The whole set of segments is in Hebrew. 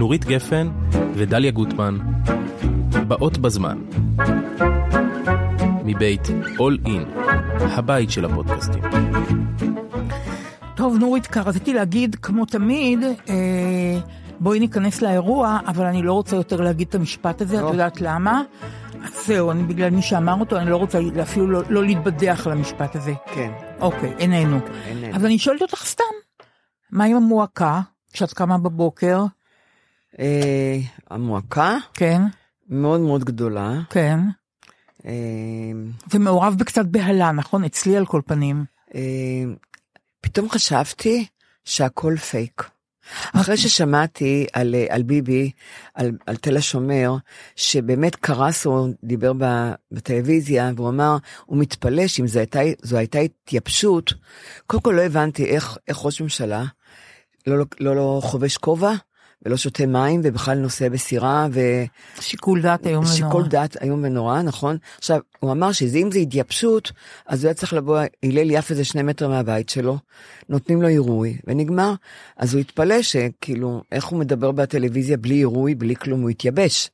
נורית גפן ודליה גוטמן, באות בזמן. מבית All In, הבית של הפודקאסטים. טוב, נורית, רציתי להגיד, כמו תמיד, אה, בואי ניכנס לאירוע, אבל אני לא רוצה יותר להגיד את המשפט הזה, את יודעת למה? אז זהו, אני בגלל מי שאמר אותו, אני לא רוצה אפילו לא, לא להתבדח על המשפט הזה. כן, אוקיי, איננו. איננו. אבל אני שואלת אותך סתם, מה עם המועקה, כשאת קמה בבוקר? אה, המועקה כן, מאוד מאוד גדולה. כן. אה, ומעורב בקצת בהלה, נכון? אצלי על כל פנים. אה, פתאום חשבתי שהכל פייק. אחרי ששמעתי על, אה, על ביבי, על, על תל השומר, שבאמת קרס, הוא דיבר בטלוויזיה, והוא אמר, הוא מתפלא שאם זו הייתה, זו הייתה התייבשות, קודם כל לא הבנתי איך, איך ראש ממשלה לא, לא, לא, לא חובש כובע, ולא שותה מים, ובכלל נוסע בסירה, ו... שיקול דעת איום ונורא. שיקול דעת איום ונורא, נכון? עכשיו, הוא אמר שאם זה התייבשות, אז הוא היה צריך לבוא, הלל יפה זה שני מטר מהבית שלו, נותנים לו עירוי, ונגמר. אז הוא התפלא שכאילו, איך הוא מדבר בטלוויזיה בלי עירוי, בלי כלום, הוא התייבש.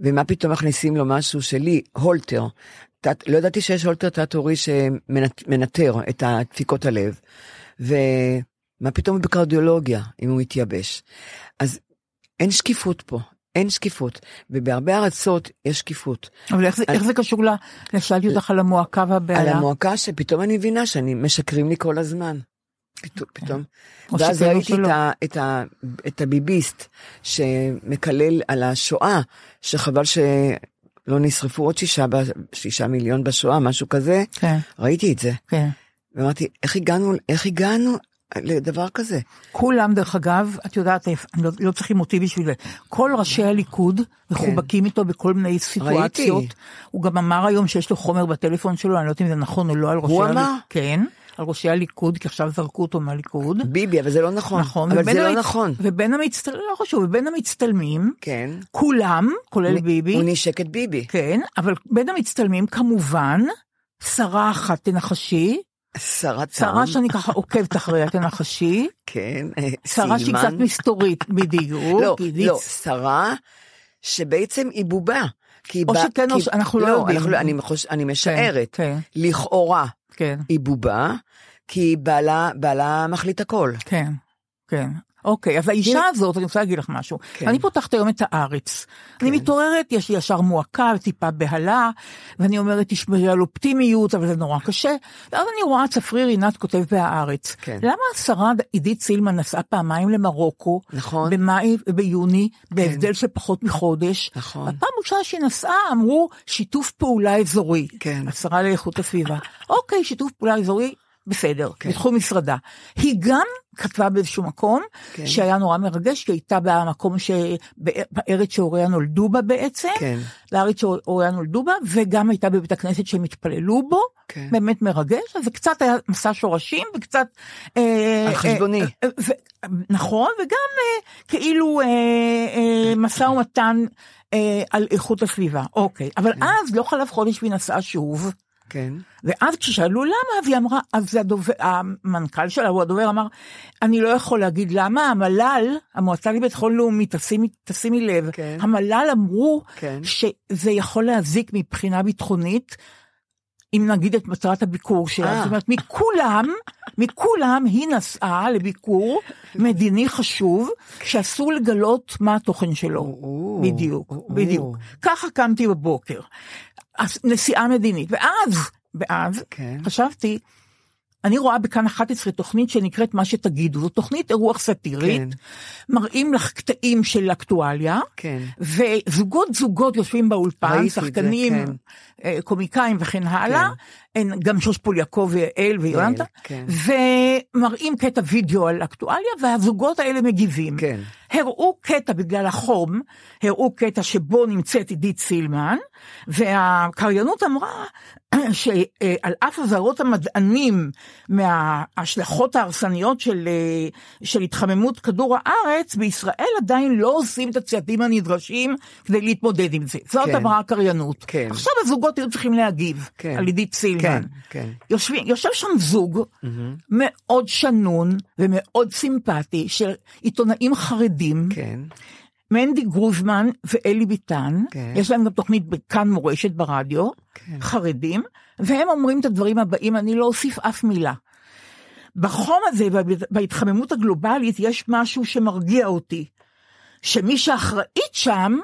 ומה פתאום מכניסים לו משהו שלי, הולטר. תת, לא ידעתי שיש הולטר תת-הורי שמנטר את דפיקות הלב. ומה פתאום בקרדיולוגיה, אם הוא התייבש. אז אין שקיפות פה, אין שקיפות, ובהרבה ארצות יש שקיפות. אבל איך זה, איך זה קשור ל... שאלתי אותך על המועקה על והבהלה? המועקה שפתאום אני מבינה שאני משקרים לי כל הזמן. פתאום, פתאום. או ואז ראיתי. את, ה, את, ה, את הביביסט שמקלל על השואה, שחבל שלא נשרפו עוד שישה, שישה מיליון בשואה, משהו כזה. כן, ראיתי את זה, כן. ואמרתי, איך הגענו, איך הגענו לדבר כזה? כולם, דרך אגב, את יודעת, לא, לא צריכים אותי בשביל זה. כל ראשי הליכוד מחובקים איתו בכל מיני סיטואציות. ראיתי. הוא גם אמר היום שיש לו חומר בטלפון שלו, אני לא יודעת אם זה נכון או לא על ראשי הוא הליכוד. אמר? כן, על ראשי הליכוד, כי עכשיו זרקו אותו מהליכוד. ביבי, אבל זה לא נכון. נכון. אבל זה לא המצ- נכון. ובין המצטלמים, לא חשוב, ובין המצטלמים, כן. כולם, כולל ביבי, הוא נשק את ביבי. כן, אבל בין המצטלמים כמובן, שרה אחת תנחשי, שרת שרה שאני ככה עוקבת אחריה תנחשי, כן, אה, שרה שהיא סילמן. קצת מסתורית, בדיוק, לא, לא, שרה שבעצם היא בובה. או שכן או כי- ש- אנחנו לא יודעים. אנחנו אני, מחוש, אני משערת, כן, לכאורה כן, היא בובה, כי בעלה, בעלה מחליט הכל. כן, כן. אוקיי, אז האישה הזאת, אני רוצה להגיד לך משהו. כן. אני פותחת היום את הארץ. אני מתעוררת, יש לי ישר מועקה וטיפה בהלה, ואני אומרת, תשמרי על אופטימיות, אבל זה נורא קשה. ואז אני רואה צפריר עינת כותב בהארץ. כן. למה השרה עידית סילמן נסעה פעמיים למרוקו, נכון. במאי וביוני, בהבדל של פחות מחודש? נכון. הפעם ראשונה שהיא נסעה, אמרו שיתוף פעולה אזורי. כן. השרה לאיכות הסביבה. אוקיי, שיתוף פעולה אזורי. בסדר, כן. בתחום משרדה. היא גם כתבה באיזשהו מקום, כן. שהיה נורא מרגש, כי הייתה במקום ש... בארץ שהוריה נולדו בה בעצם, כן. לארץ שהוריה נולדו בה, וגם הייתה בבית הכנסת שהם התפללו בו, כן. באמת מרגש, אז זה קצת היה מסע שורשים, וקצת... אה, על חשבוני. אה, אה, ו- נכון, וגם אה, כאילו אה, אה, משא ומתן אה, על איכות הסביבה, אוקיי. אבל אז לא חלף חודש והיא נסעה שוב. כן. ואז כששאלו למה, והיא אמרה, אז הדובר, המנכ"ל שלה, הוא הדובר, אמר, אני לא יכול להגיד למה, המל"ל, המועצה לביטחון לאומי, תשימי, תשימי לב, כן. המל"ל אמרו כן. שזה יכול להזיק מבחינה ביטחונית, אם נגיד את מטרת הביקור שלה. אה. זאת אומרת, מכולם, מכולם היא נסעה לביקור מדיני חשוב, שאסור לגלות מה התוכן שלו. בדיוק. בדיוק. ככה קמתי בבוקר. נסיעה מדינית. ואז, ואז, כן. חשבתי, אני רואה בכאן 11 תוכנית שנקראת מה שתגידו, זו תוכנית אירוח סאטירית, כן. מראים לך קטעים של אקטואליה, כן. וזוגות זוגות יושבים באולפן, את זה, שחקנים, כן. אה, קומיקאים וכן הלאה, אין, גם שוש פול יעקב ויעל ויונתן, כן. ומראים קטע וידאו על אקטואליה, והזוגות האלה מגיבים. כן. הראו קטע בגלל החום, הראו קטע שבו נמצאת עידית סילמן, והקריינות אמרה שעל אף אזהרות המדענים מההשלכות ההרסניות של, אה, של התחממות כדור הארץ, בישראל עדיין לא עושים את הצעדים הנדרשים כדי להתמודד עם זה. זאת כן. אמרה הקריינות. כן. עכשיו הזוגות היו צריכים להגיב כן. על עידית סילמן. כן, כן. יושבים, יושב שם זוג מאוד שנון ומאוד סימפטי של עיתונאים חרדים, כן. מנדי גרוזמן ואלי ביטן, כן. יש להם גם תוכנית בכאן מורשת ברדיו, כן. חרדים, והם אומרים את הדברים הבאים, אני לא אוסיף אף מילה. בחום הזה, בהתחממות הגלובלית, יש משהו שמרגיע אותי, שמי שאחראית שם,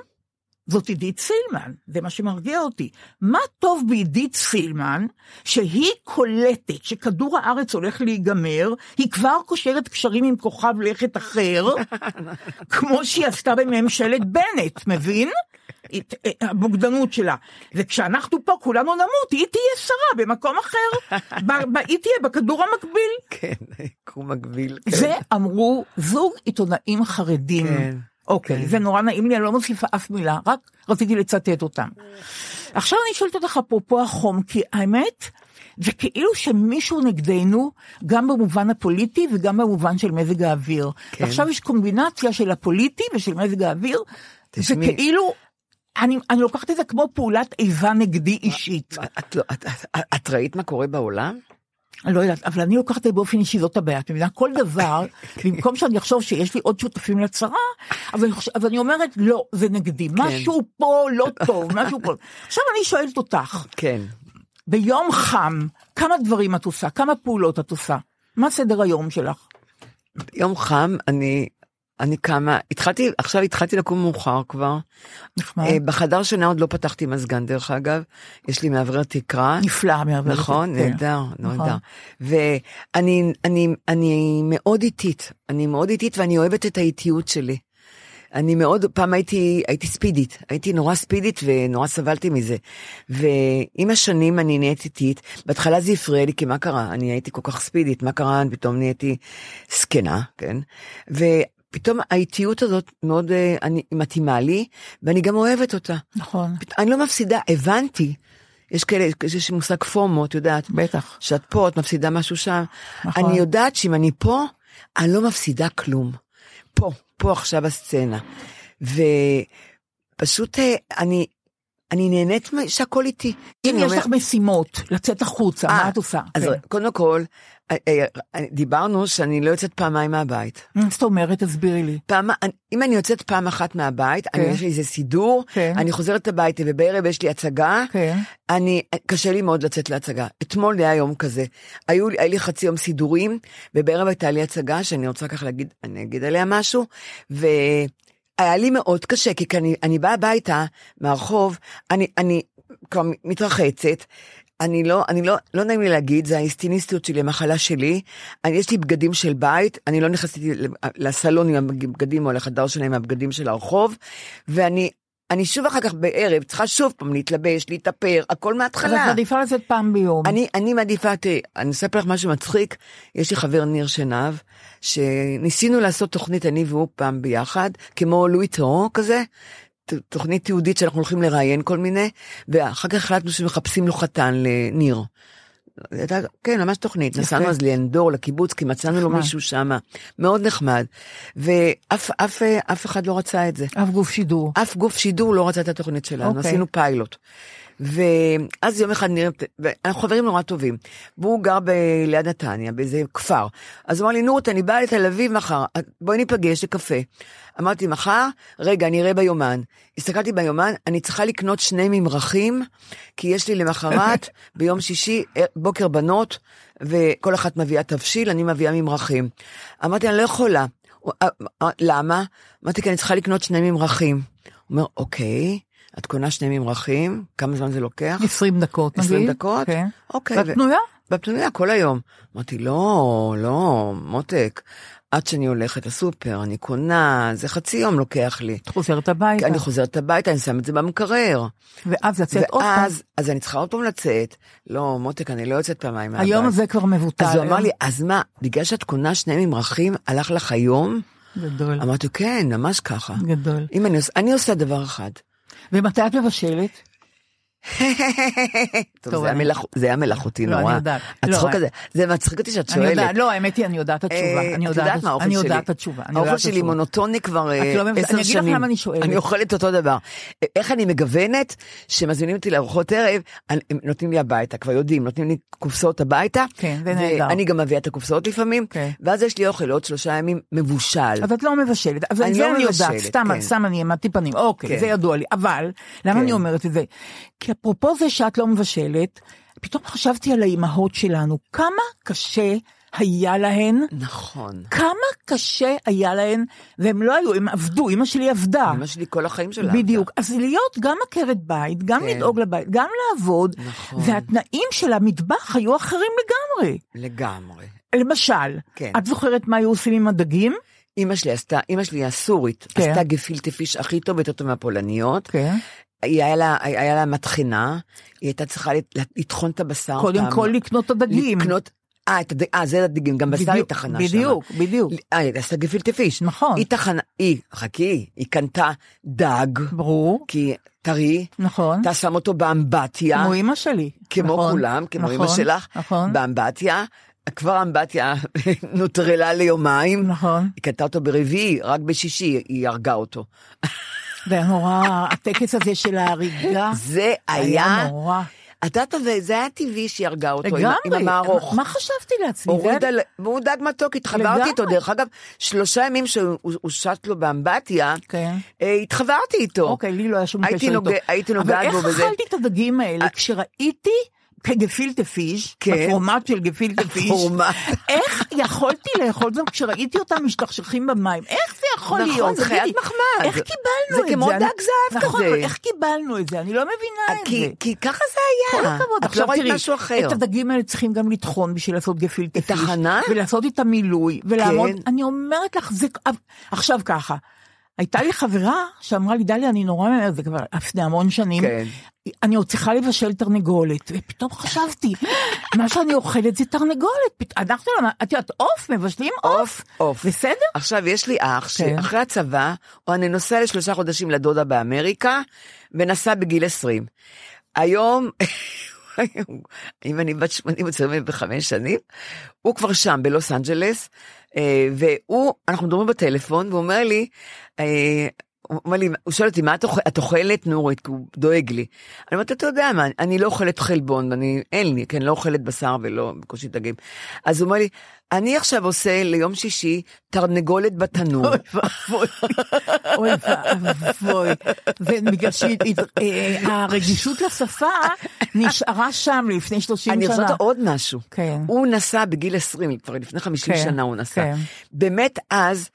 זאת עידית סילמן, זה מה שמרגיע אותי. מה טוב בעידית סילמן, שהיא קולטת שכדור הארץ הולך להיגמר, היא כבר קושרת קשרים עם כוכב לכת אחר, כמו שהיא עשתה בממשלת בנט, מבין? את הבוגדנות שלה. וכשאנחנו פה כולנו נמות, היא תהיה שרה במקום אחר, ב- ב- היא תהיה בכדור המקביל. כן, קום מקביל. כן. זה אמרו זוג עיתונאים חרדים. כן, אוקיי, כן. זה נורא נעים לי, אני לא מוסיפה אף מילה, רק רציתי לצטט אותם. עכשיו אני שואלת אותך אפרופו החום, כי האמת, זה כאילו שמישהו נגדנו, גם במובן הפוליטי וגם במובן של מזג האוויר. כן. ועכשיו יש קומבינציה של הפוליטי ושל מזג האוויר, זה. כאילו, אני, אני לוקחת את זה כמו פעולת איבה נגדי אישית. את, לא, את, את, את ראית מה קורה בעולם? לא יודעת, אבל אני לוקחת את זה באופן אישי, זאת הבעיה. את מבינה? כל דבר, במקום שאני אחשוב שיש לי עוד שותפים לצרה, אז אני, חושב, אז אני אומרת, לא, זה נגדי. משהו פה לא טוב, משהו פה. עכשיו אני שואלת אותך, כן. ביום חם, כמה דברים את עושה? כמה פעולות את עושה? מה סדר היום שלך? יום חם, אני, אני קמה, התחלתי, עכשיו התחלתי לקום מאוחר כבר. נחמד. אה, בחדר שינה עוד לא פתחתי מזגן דרך אגב, יש לי מאוורר תקרה. נפלא מעבר. נכון, כן. נהדר, נכון. נהדר. ואני אני, אני מאוד איטית, אני מאוד איטית ואני אוהבת את האיטיות שלי. אני מאוד, פעם הייתי, הייתי ספידית, הייתי נורא ספידית ונורא סבלתי מזה. ועם השנים אני נהיית איטית, בהתחלה זה הפריע לי, כי מה קרה? אני הייתי כל כך ספידית, מה קרה? פתאום נהייתי זקנה, כן? ופתאום האיטיות הזאת מאוד אה, אני, מתאימה לי, ואני גם אוהבת אותה. נכון, אני לא מפסידה, הבנתי. יש כאלה, יש מושג פומו, את יודעת. בטח. שאת פה, את מפסידה משהו שם. נכון. אני יודעת שאם אני פה, אני לא מפסידה כלום. פה, פה עכשיו הסצנה. ופשוט אה, אני, אני נהנית שהכל איתי. אם יש לך משימות, לצאת החוצה, מה אה, את עושה? אז כן. קודם כל, אה, אה, דיברנו שאני לא יוצאת פעמיים מהבית. מה זאת אומרת? תסבירי לי. פעם, אם אני יוצאת פעם אחת מהבית, אני כן. יש לי איזה סידור, כן. אני חוזרת הביתה ובערב יש לי הצגה. אני, קשה לי מאוד לצאת להצגה. אתמול היה יום כזה. היו, לי- היה לי חצי יום סידורים, ובערב הייתה לי הצגה שאני רוצה ככה להגיד, אני אגיד עליה משהו, והיה לי מאוד קשה, כי כשאני אני באה הביתה מהרחוב, אני, אני כבר מתרחצת, אני לא, אני לא, לא נעים לי להגיד, זה האיסטיניסטיות שלי, המחלה שלי. אני, יש לי בגדים של בית, אני לא נכנסתי לסלון עם הבגדים או לחדר שלהם עם הבגדים של הרחוב, ואני אני שוב אחר כך בערב צריכה שוב פעם להתלבש, להתאפר, הכל אז מההתחלה. את מעדיפה לצאת פעם ביום. אני, אני מעדיפה, תראי, אני אספר לך משהו מצחיק, יש לי חבר ניר שנהב, שניסינו לעשות תוכנית אני והוא פעם ביחד, כמו לואי טרו כזה, תוכנית תיעודית שאנחנו הולכים לראיין כל מיני, ואחר כך החלטנו שמחפשים לו חתן לניר. הייתה, כן, ממש תוכנית. נסענו אז לאנדור, לקיבוץ, כי מצאנו לו. מישהו שם, מאוד נחמד. ואף אף, אף אחד לא רצה את זה. אף גוף שידור. אף גוף שידור לא רצה את התוכנית שלנו, אוקיי. עשינו פיילוט. ואז יום אחד נראה, ואנחנו חברים נורא טובים, והוא גר ב- ליד נתניה, באיזה כפר. אז הוא אמר לי, נורת, אני באה לתל אביב מחר, בואי ניפגש לקפה. אמרתי, מחר? רגע, אני אראה ביומן. הסתכלתי ביומן, אני צריכה לקנות שני ממרחים, כי יש לי למחרת, ביום שישי, אה, בוקר בנות, וכל אחת מביאה תבשיל, אני מביאה ממרחים. אמרתי, אני לא יכולה. אה, אה, למה? אמרתי, כי אני צריכה לקנות שני ממרחים. הוא אומר, אוקיי, את קונה שני ממרחים, כמה זמן זה לוקח? 20 דקות, 20 נגיד. דקות? כן. אוקיי. ואת פנויה? בפנויה כל היום. אמרתי, לא, לא, מותק, עד שאני הולכת לסופר, אני קונה, זה חצי יום לוקח לי. את חוזרת הביתה. אני חוזרת הביתה, אני שם את זה במקרר. ואז לצאת עוד פעם. ואז, אז אני צריכה עוד פעם לצאת. לא, מותק, אני לא יוצאת פעמיים מהבית. היום הזה כבר מבוטל. אז הוא אמר היום. לי, אז מה, בגלל שאת קונה שני ממרחים, הלך לך היום? גדול. אמרתי, כן, ממש ככה. גדול. אם אני עושה, אני עושה דבר אחד. ומתי את מבשלת? זה היה אני- מלאכותי לא, נורא. אני. הצחוק לא, הזה, זה מצחיק אותי שאת אני שואלת. לא, האמת היא, אני יודעת את התשובה. אה, אני יודעת מה האוכל אני? יודעת התשובה. אני האוכל שלי. מונוטוני כבר אה, לא מבין- עשר אני שנים. אגיד לך למה אני שואלת. אני אוכלת אותו דבר. איך אני מגוונת, שמזמינים אותי לארוחות ערב, אני- נותנים לי הביתה, כבר יודעים, נותנים לי קופסאות הביתה. כן, זה נהדר. ואני גם מביאה את הקופסאות לפעמים, כן. ואז יש לי אוכל לעוד שלושה ימים מבושל. אז את לא מבשלת, אני לא אני מבשלת, סתם, כן. סתם אני העמדתי פנים, אוקיי, כן. זה ידוע לי, אבל, למה כן. אני אומרת את זה? כי אפרופו זה שאת לא מבשלת, פתאום חשבתי על האימהות שלנו, כמה קשה היה להן, נכון. כמה קשה היה להן, והם לא היו, הם עבדו, אמא שלי עבדה. אמא שלי כל החיים שלה. בדיוק, אז להיות גם עקרת בית, גם כן. לדאוג לבית, גם לעבוד, נכון. והתנאים של המטבח היו אחרים לגמרי. לגמרי. למשל, כן. את זוכרת מה היו עושים עם הדגים? אמא שלי עשתה, אמא שלי הסורית, כן. עשתה גפילטה פיש הכי טוב, יותר טוב מהפולניות. כן. היא היה לה, היה לה מטחנה, היא הייתה צריכה לט- לטחון את הבשר. קודם פעם. כל לקנות את הדגים. לקנות, אה, הדג, אה, זה הדגים, גם בשר היא טחנה שם. בדיוק, בדיוק. אה, היא עשתה גפילטה פיש. נכון. היא טחנה, היא, חכי, היא קנתה דג, ברור, כי טרי, נכון. אתה שם אותו באמבטיה, כמו אימא שלי. כמו נכון, כולם, כמו נכון, שלך, נכון, באמבטיה, כבר האמבטיה נוטרלה ליומיים, נכון. היא קנתה אותו ברביעי, רק בשישי היא הרגה אותו. זה היה נורא, הטקס הזה של ההריגה, זה היה, נורא. את יודעת, אבל זה היה טבעי שהיא הרגה אותו לגמרי. עם המערוך. מה חשבתי לעצמי? הורידה, היה- והוא דג מתוק, התחברתי. איתו, דרך אגב, שלושה ימים שהוא הוא שט לו באמבטיה, כן. אה, התחברתי איתו. אוקיי, לי לא היה שום קשר איתו. הייתי נוגעת בו אבל בזה. איך אכלתי את הדגים האלה כשראיתי כגפילטה פיש, כן. בפורמט של גפילטה פיש. איך יכולתי לאכול אותם כשראיתי אותם משתכשכים במים? איך זה יכול נכון, להיות? זה חיית מחמד. איך קיבלנו את זה זה? כמו דג זהב נכון, כזה. איך קיבלנו את זה? אני לא מבינה את זה. כי ככה זה כל היה. הכבוד. את לא עכשיו תראי, משהו אחר. את הדגים האלה צריכים גם לטחון בשביל לעשות גפילטה את פיש. הכנה? ולעשות את המילוי, ולעמוד, כן. אני אומרת לך, זה, עכשיו ככה, הייתה לי חברה שאמרה לי, דליה, אני נורא זה כבר לפני המון שנים, כן. אני עוד צריכה לבשל תרנגולת, ופתאום חשבתי, מה שאני אוכלת זה תרנגולת, אנחנו, לא- את יודעת, עוף, מבשלים עוף, עוף. בסדר? עכשיו, יש לי אח כן. שאחרי הצבא, או אני נוסע לשלושה חודשים לדודה באמריקה, ונסע בגיל 20. היום, אם אני בת 80 וחמש שנים, הוא כבר שם, בלוס אנג'לס, אה, והוא, אנחנו מדברים בטלפון, והוא אומר לי, אה, הוא אומר לי, הוא שואל אותי, מה את אוכלת? את אוכלת נורית? כי הוא דואג לי. אני אומרת, אתה יודע מה, אני לא אוכלת חלבון, ואני, אין לי, כן, לא אוכלת בשר ולא בקושי דגים. אז הוא אומר לי, אני עכשיו עושה ליום שישי תרנגולת בתנור. אוי ואבוי, אוי ואבוי. ובגלל שהרגישות לשפה נשארה שם לפני 30 אני שנה. רוצה עוד משהו. כן. הוא נסע בגיל 20, כבר לפני 50 כן, שנה הוא נסע. כן. באמת אז,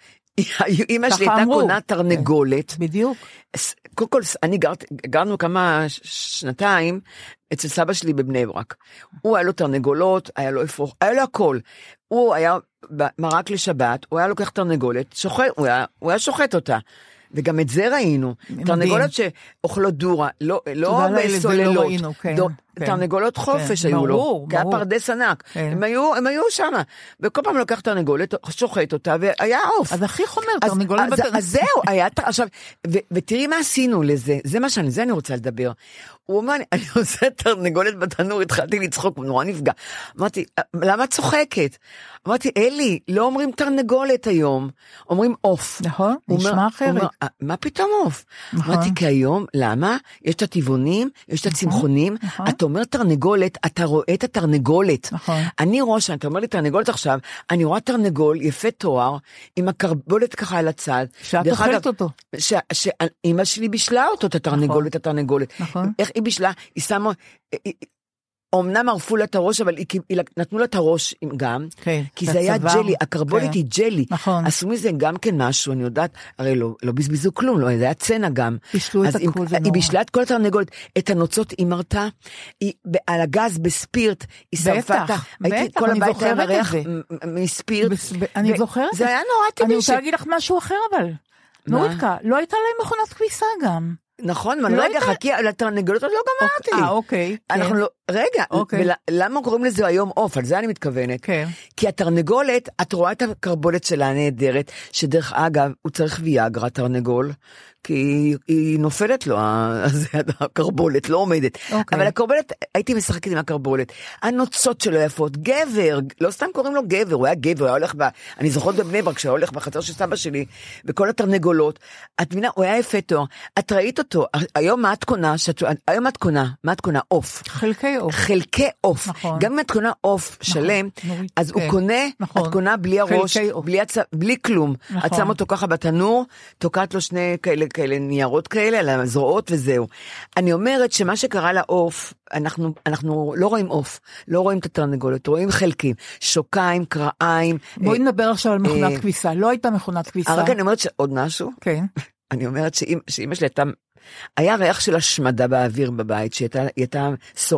אימא שלי הייתה. קונה תרנגולת. בדיוק. ס- קודם כל, אני גרת, גרנו כמה שנתיים אצל סבא שלי בבני ברק. הוא היה לו תרנגולות, היה לו אפרוח, היה לו הכל. הוא היה מרק לשבת, הוא היה לוקח תרנגולת, שוחט, הוא היה, הוא היה שוחט אותה. וגם את זה ראינו. תרנגולות שאוכלות דורה, לא, לא זה לא בסוללות. ראינו, כן, דו- כן. תרנגולות חופש כן, היו לו, כי היה. פרדס ענק. כן. הם היו, שם, וכל פעם לוקח תרנגולת, שוחט אותה, והיה עוף. אז הכי חומר, תרנגולת אז- זהו, היה, עכשיו, ו- ותראי מה עשינו לזה, זה מה שאני, זה אני רוצה לדבר. הוא אומר אני עושה תרנגולת בתנור, התחלתי לצחוק, הוא נורא נפגע. אמרתי, למה את צוחקת? אמרתי, אלי, לא אומרים תרנגולת היום, אומרים עוף. נכון, נשמע אחרת. "אה, מה פתאום עוף? נכון. אמרתי, כי היום, למה? יש את הטבעונים, יש את הצמחונים, נכון. אתה אומר תרנגולת, אתה רואה את התרנגולת. נכון. אני רואה שאתה אומר לי תרנגולת עכשיו, אני רואה תרנגול יפה תואר, עם הקרבולת ככה על הצד. שאת אוכלת אותו. שאימא שלי בישלה אותו, את התרנגולת, התרנגולת. נכון. איך היא בישלה? היא שמה... היא- היא- אמנם ערפו לה את הראש, אבל היא, היא, נתנו לה את הראש גם, כן, כי זה היה הצוואר. ג'לי, הקרבולת כן. היא ג'לי. נכון. עשו מזה גם כן משהו, אני יודעת, הרי לא, לא בזבזו כלום, לא, זה היה צנע גם. בישלו את הכל, זה היא נורא. בישלה את כל התרנגולת, את הנוצות היא מרתה, היא על הגז בספירט, היא שרפה את ה... בטח, בטח, כל אני הבית היה זוכרת את מריח זה. מספירט. אני זוכרת. זה היה נורא טבעי. אני רוצה להגיד לך משהו אחר אבל. נורית, לא הייתה להם מכונת כביסה גם. נכון, אבל לא רגע, חכי, על התרנגולות עוד לא גמרתי. אה, אוקיי. אנחנו כן. לא, רגע, אוקיי. ולמה קוראים לזה היום עוף? על זה אני מתכוונת. כן. כי התרנגולת, את רואה את הקרבולת שלה הנהדרת, שדרך אגב, הוא צריך ויאגרה, תרנגול, כי היא, היא נופלת לו, זה, הקרבולת, לא עומדת. אוקיי. אבל הקרבולת, הייתי משחקת עם הקרבולת. הנוצות שלו יפות, גבר, לא סתם קוראים לו גבר, הוא היה גבר, הוא היה הולך, ב, אני זוכרת בבני ברק, כשהוא הולך בחצר של סבא שלי, וכל התרנגולות, את מבינה, הוא היה יפה תואר. את ראית אותו, היום מה את קונה? שאת, היום מה את קונה? מה את קונה? עוף. חלקי עוף. חלקי עוף. נכון. גם אם את קונה עוף שלם, נורית, אז הוא כן. קונה, נכון. את קונה בלי הראש. בלי, הצ... בלי כלום. נכון. את שמה אותו ככה בתנור, תוקעת לו שני כאלה, כאלה ניירות כאלה על הזרועות וזהו. אני אומרת שמה שקרה לעוף, אנחנו, אנחנו לא רואים עוף, לא רואים את התרנגולת, רואים חלקים, שוקיים, קרעיים. בואי אה, נדבר עכשיו על מכונת אה, כביסה. לא הייתה מכונת כביסה. רק אני אומרת שעוד משהו, כן. אני אומרת שאמא שלי הייתה, היה ריח של השמדה באוויר בבית, שהיא הייתה,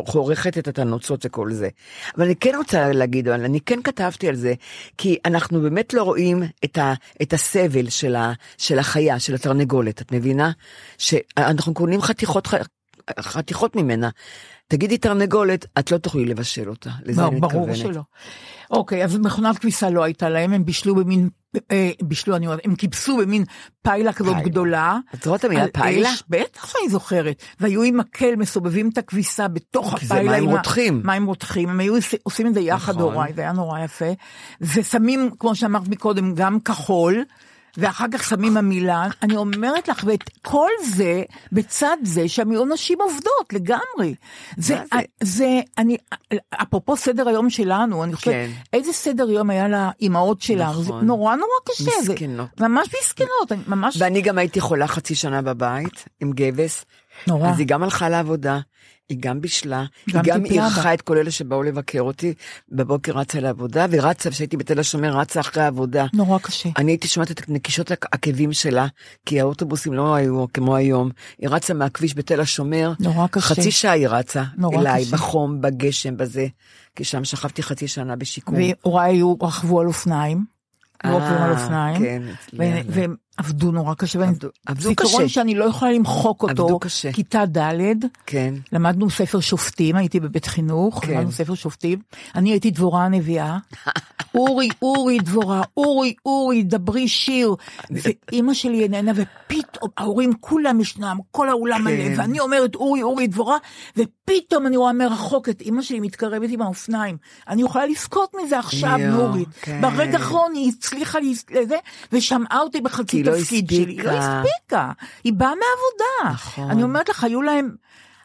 חורכת את התנוצות וכל זה. אבל אני כן רוצה להגיד, אני כן כתבתי על זה, כי אנחנו באמת לא רואים את, ה, את הסבל של, ה, של החיה, של התרנגולת, את מבינה? שאנחנו קונים חתיכות, חתיכות ממנה. תגידי תרנגולת, את לא תוכלי לבשל אותה, לזה לא, אני ברור מתכוונת. שלא. אוקיי, אז מכונת כביסה לא הייתה להם, הם בישלו במין, בישלו, אני אומרת, הם כיבסו במין פיילה כזאת. גדולה. את זוכרת את המילה פיילה? בטח שאני זוכרת. והיו עם מקל מסובבים את הכביסה בתוך כי זה הפיילה. מים רותחים. מים רותחים, הם היו עושים- את זה יחד, נכון. הוריי, זה היה נורא יפה. ושמים, כמו שאמרת מקודם, גם כחול. ואחר כך שמים עמילן, אני אומרת לך, ואת כל זה, בצד זה שהן היו נשים עובדות לגמרי. זה, זה? זה, אני, אפרופו סדר היום שלנו, אני חושבת, כן. איזה סדר יום היה לאימהות שלנו, זה נכון. נורא נורא קשה. זה מסכנות. ממש מסכנות, אני ממש... ואני גם הייתי חולה חצי שנה בבית עם גבס. נורא. אז היא גם הלכה לעבודה, היא גם בישלה, גם היא גם. אירחה את כל אלה שבאו לבקר אותי, בבוקר רצה לעבודה, ורצה, כשהייתי בתל השומר, רצה אחרי העבודה. נורא קשה. אני הייתי שומעת את נקישות העקבים שלה, כי האוטובוסים לא היו כמו היום. היא רצה מהכביש בתל השומר, נורא קשה. חצי שעה היא רצה נורא אליי, קשה. בחום, בגשם, בזה, כי שם שכבתי חצי שנה בשיקום. והוריי רכבו על אופניים. לא עוברים על אה, אופניים. כן, ו- לילה. עבדו נורא קשה. ואני- עבדו- עבדו זיכרון קשה. שאני לא יכולה למחוק אותו. עבדו קשה. כיתה ד', כן. למדנו ספר שופטים, הייתי בבית חינוך, כן. למדנו ספר שופטים. אני הייתי דבורה הנביאה. אורי, אורי, דבורה, אורי, אורי, דברי שיר. ואימא שלי איננה, ופתאום ההורים כולם ישנם, כל האולם מלא, כן. ואני אומרת אורי, אורי, דבורה, ופתאום אני רואה מרחוק את אימא שלי מתקרבת עם האופניים. אני יכולה לבכות מזה עכשיו, נורית. כן. ברגע האחרון היא הצליחה לזה, ושמעה אותי בחצי כי לא תפקיד שלי. היא לא הספיקה. הספיקה, היא באה מעבודה. נכון. אני אומרת לך, היו להם...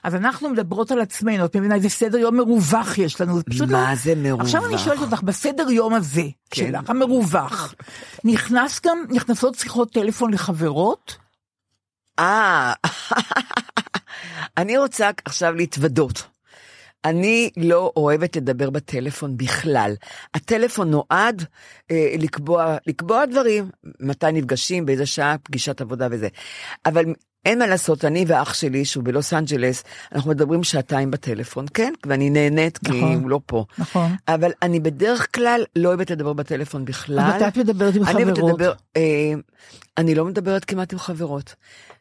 אז אנחנו מדברות על עצמנו, את מבינה איזה סדר יום מרווח יש לנו, זה פשוט מה לא... זה מרווח? עכשיו אני שואלת אותך, בסדר יום הזה כן. שלך, המרווח, נכנס גם, נכנסות שיחות טלפון לחברות? אה, אני רוצה עכשיו להתוודות. אני לא אוהבת לדבר בטלפון בכלל. הטלפון נועד אה, לקבוע, לקבוע דברים, מתי נפגשים, באיזה שעה, פגישת עבודה וזה. אבל אין מה לעשות, אני ואח שלי, שהוא בלוס אנג'לס, אנחנו מדברים שעתיים בטלפון, כן? ואני נהנית כי נכון. הוא לא פה. נכון. אבל אני בדרך כלל לא אוהבת לדבר בטלפון בכלל. אבל את מדברת עם אני חברות. לדבר, אה, אני לא מדברת כמעט עם חברות.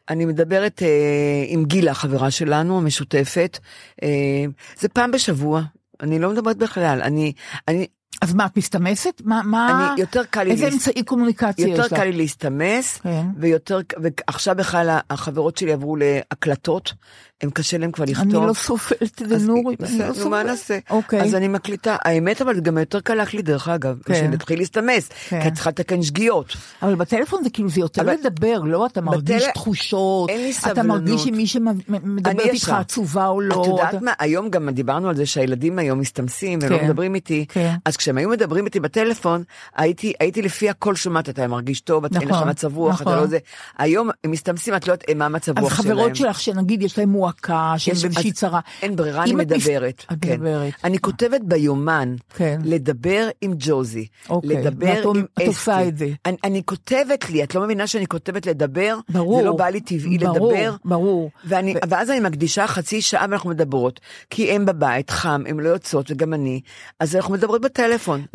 אני מדברת אה, עם גילה, חברה שלנו, המשותפת. אה, זה פעם בשבוע. אני לא מדברת בכלל. אני, אני, אז מה, את מסתמסת? מה, מה... אני, יותר קל לי איזה להס- אמצעי קומוניקציה יש יותר לך? קל לי להסתמס, כן. ויותר, ועכשיו בכלל החברות שלי עברו להקלטות, הם קשה להם כבר לכתוב. אני לא סופרת את זה, אז נורית, אני לא מה. נעשה? אוקיי. אז אני מקליטה, האמת אבל גם יותר קל להקליט דרך אגב, כן. שנתחיל להסתמס, כן. כי את צריכה לתקן שגיאות. אבל בטלפון זה כאילו, זה יותר לדבר, לא? אתה מרגיש תחושות, אין לי אתה מרגיש סבלנות. אם מי שמדברת אני איתך. עצובה או לא. את יודעת מה, היום גם דיברנו על זה שהילדים היום מסתמסים והם לא כן. מדברים איתי, כן. אז כשהם היו מדברים איתי בטלפון, הייתי לפי הכל שומעת, אתה מרגיש טוב, אין לך נכון, מצב רוח, אתה נכון. לא זה. היום הם מסתמסים, את לא יודעת מה מצב אז רוח שלהם. חברות שלך, שנגיד יש להן מועקה, שהן יש- באיזושהי אז צרה. אין ברירה, אני מדברת. את כן. מדברת. אני כותבת ביומן, כן. לדבר עם ג'וזי, אוקיי, לדבר עם את עושה אסתי. את זה. אני, אני כותבת לי, את לא מבינה שאני כותבת לדבר? ברור. זה לא בא לי טבעי ברור, לדבר. ברור. ואני, ואז אני מקדישה חצי שעה ואנחנו מדברות, כי הם בבית, חם, הם לא יוצאות וגם אני, אז אנחנו מדברות בטלפון.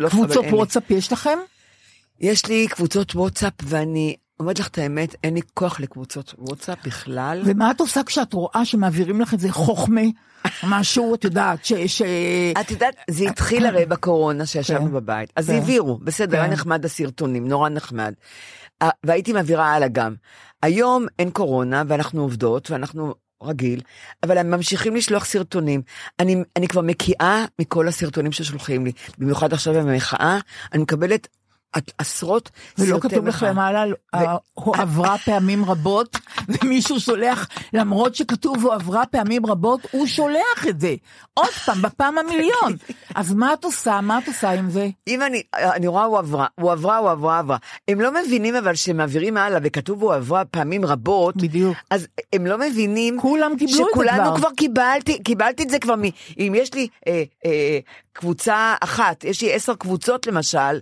לא- וקבוצות לי. וואטסאפ יש לכם? יש לי קבוצות וואטסאפ ואני אומרת לך את האמת, אין לי כוח לקבוצות וואטסאפ בכלל. ומה את עושה כשאת רואה שמעבירים לך איזה חוכמה, משהו, את יודעת, ש... ש... את יודעת, זה התחיל הרי בקורונה שישבנו כן, בבית, אז כן. העבירו, בסדר, היה כן. נחמד הסרטונים, נורא נחמד. והייתי מעבירה הלאה גם. היום אין קורונה ואנחנו עובדות ואנחנו רגיל, אבל הם ממשיכים לשלוח סרטונים. אני, אני כבר מקיאה מכל הסרטונים ששולחים לי, במיוחד עכשיו במחאה, אני מקבלת עשרות ולא כתוב לך. למעלה, הועברה פעמים רבות, ומישהו שולח, למרות שכתוב הועברה פעמים רבות, הוא שולח את זה. עוד פעם, בפעם המיליון. אז מה את עושה? מה את עושה עם זה? אם אני, אני רואה הוא עברה, הוא עברה, הוא עברה, עברה. הם לא מבינים אבל שמעבירים הלאה וכתוב הוא עברה פעמים רבות. בדיוק. אז הם לא מבינים. כולם קיבלו את זה שכולנו כבר. כבר קיבלתי, קיבלתי את זה כבר מ... אם יש לי אה, אה, קבוצה אחת, יש לי עשר קבוצות למשל.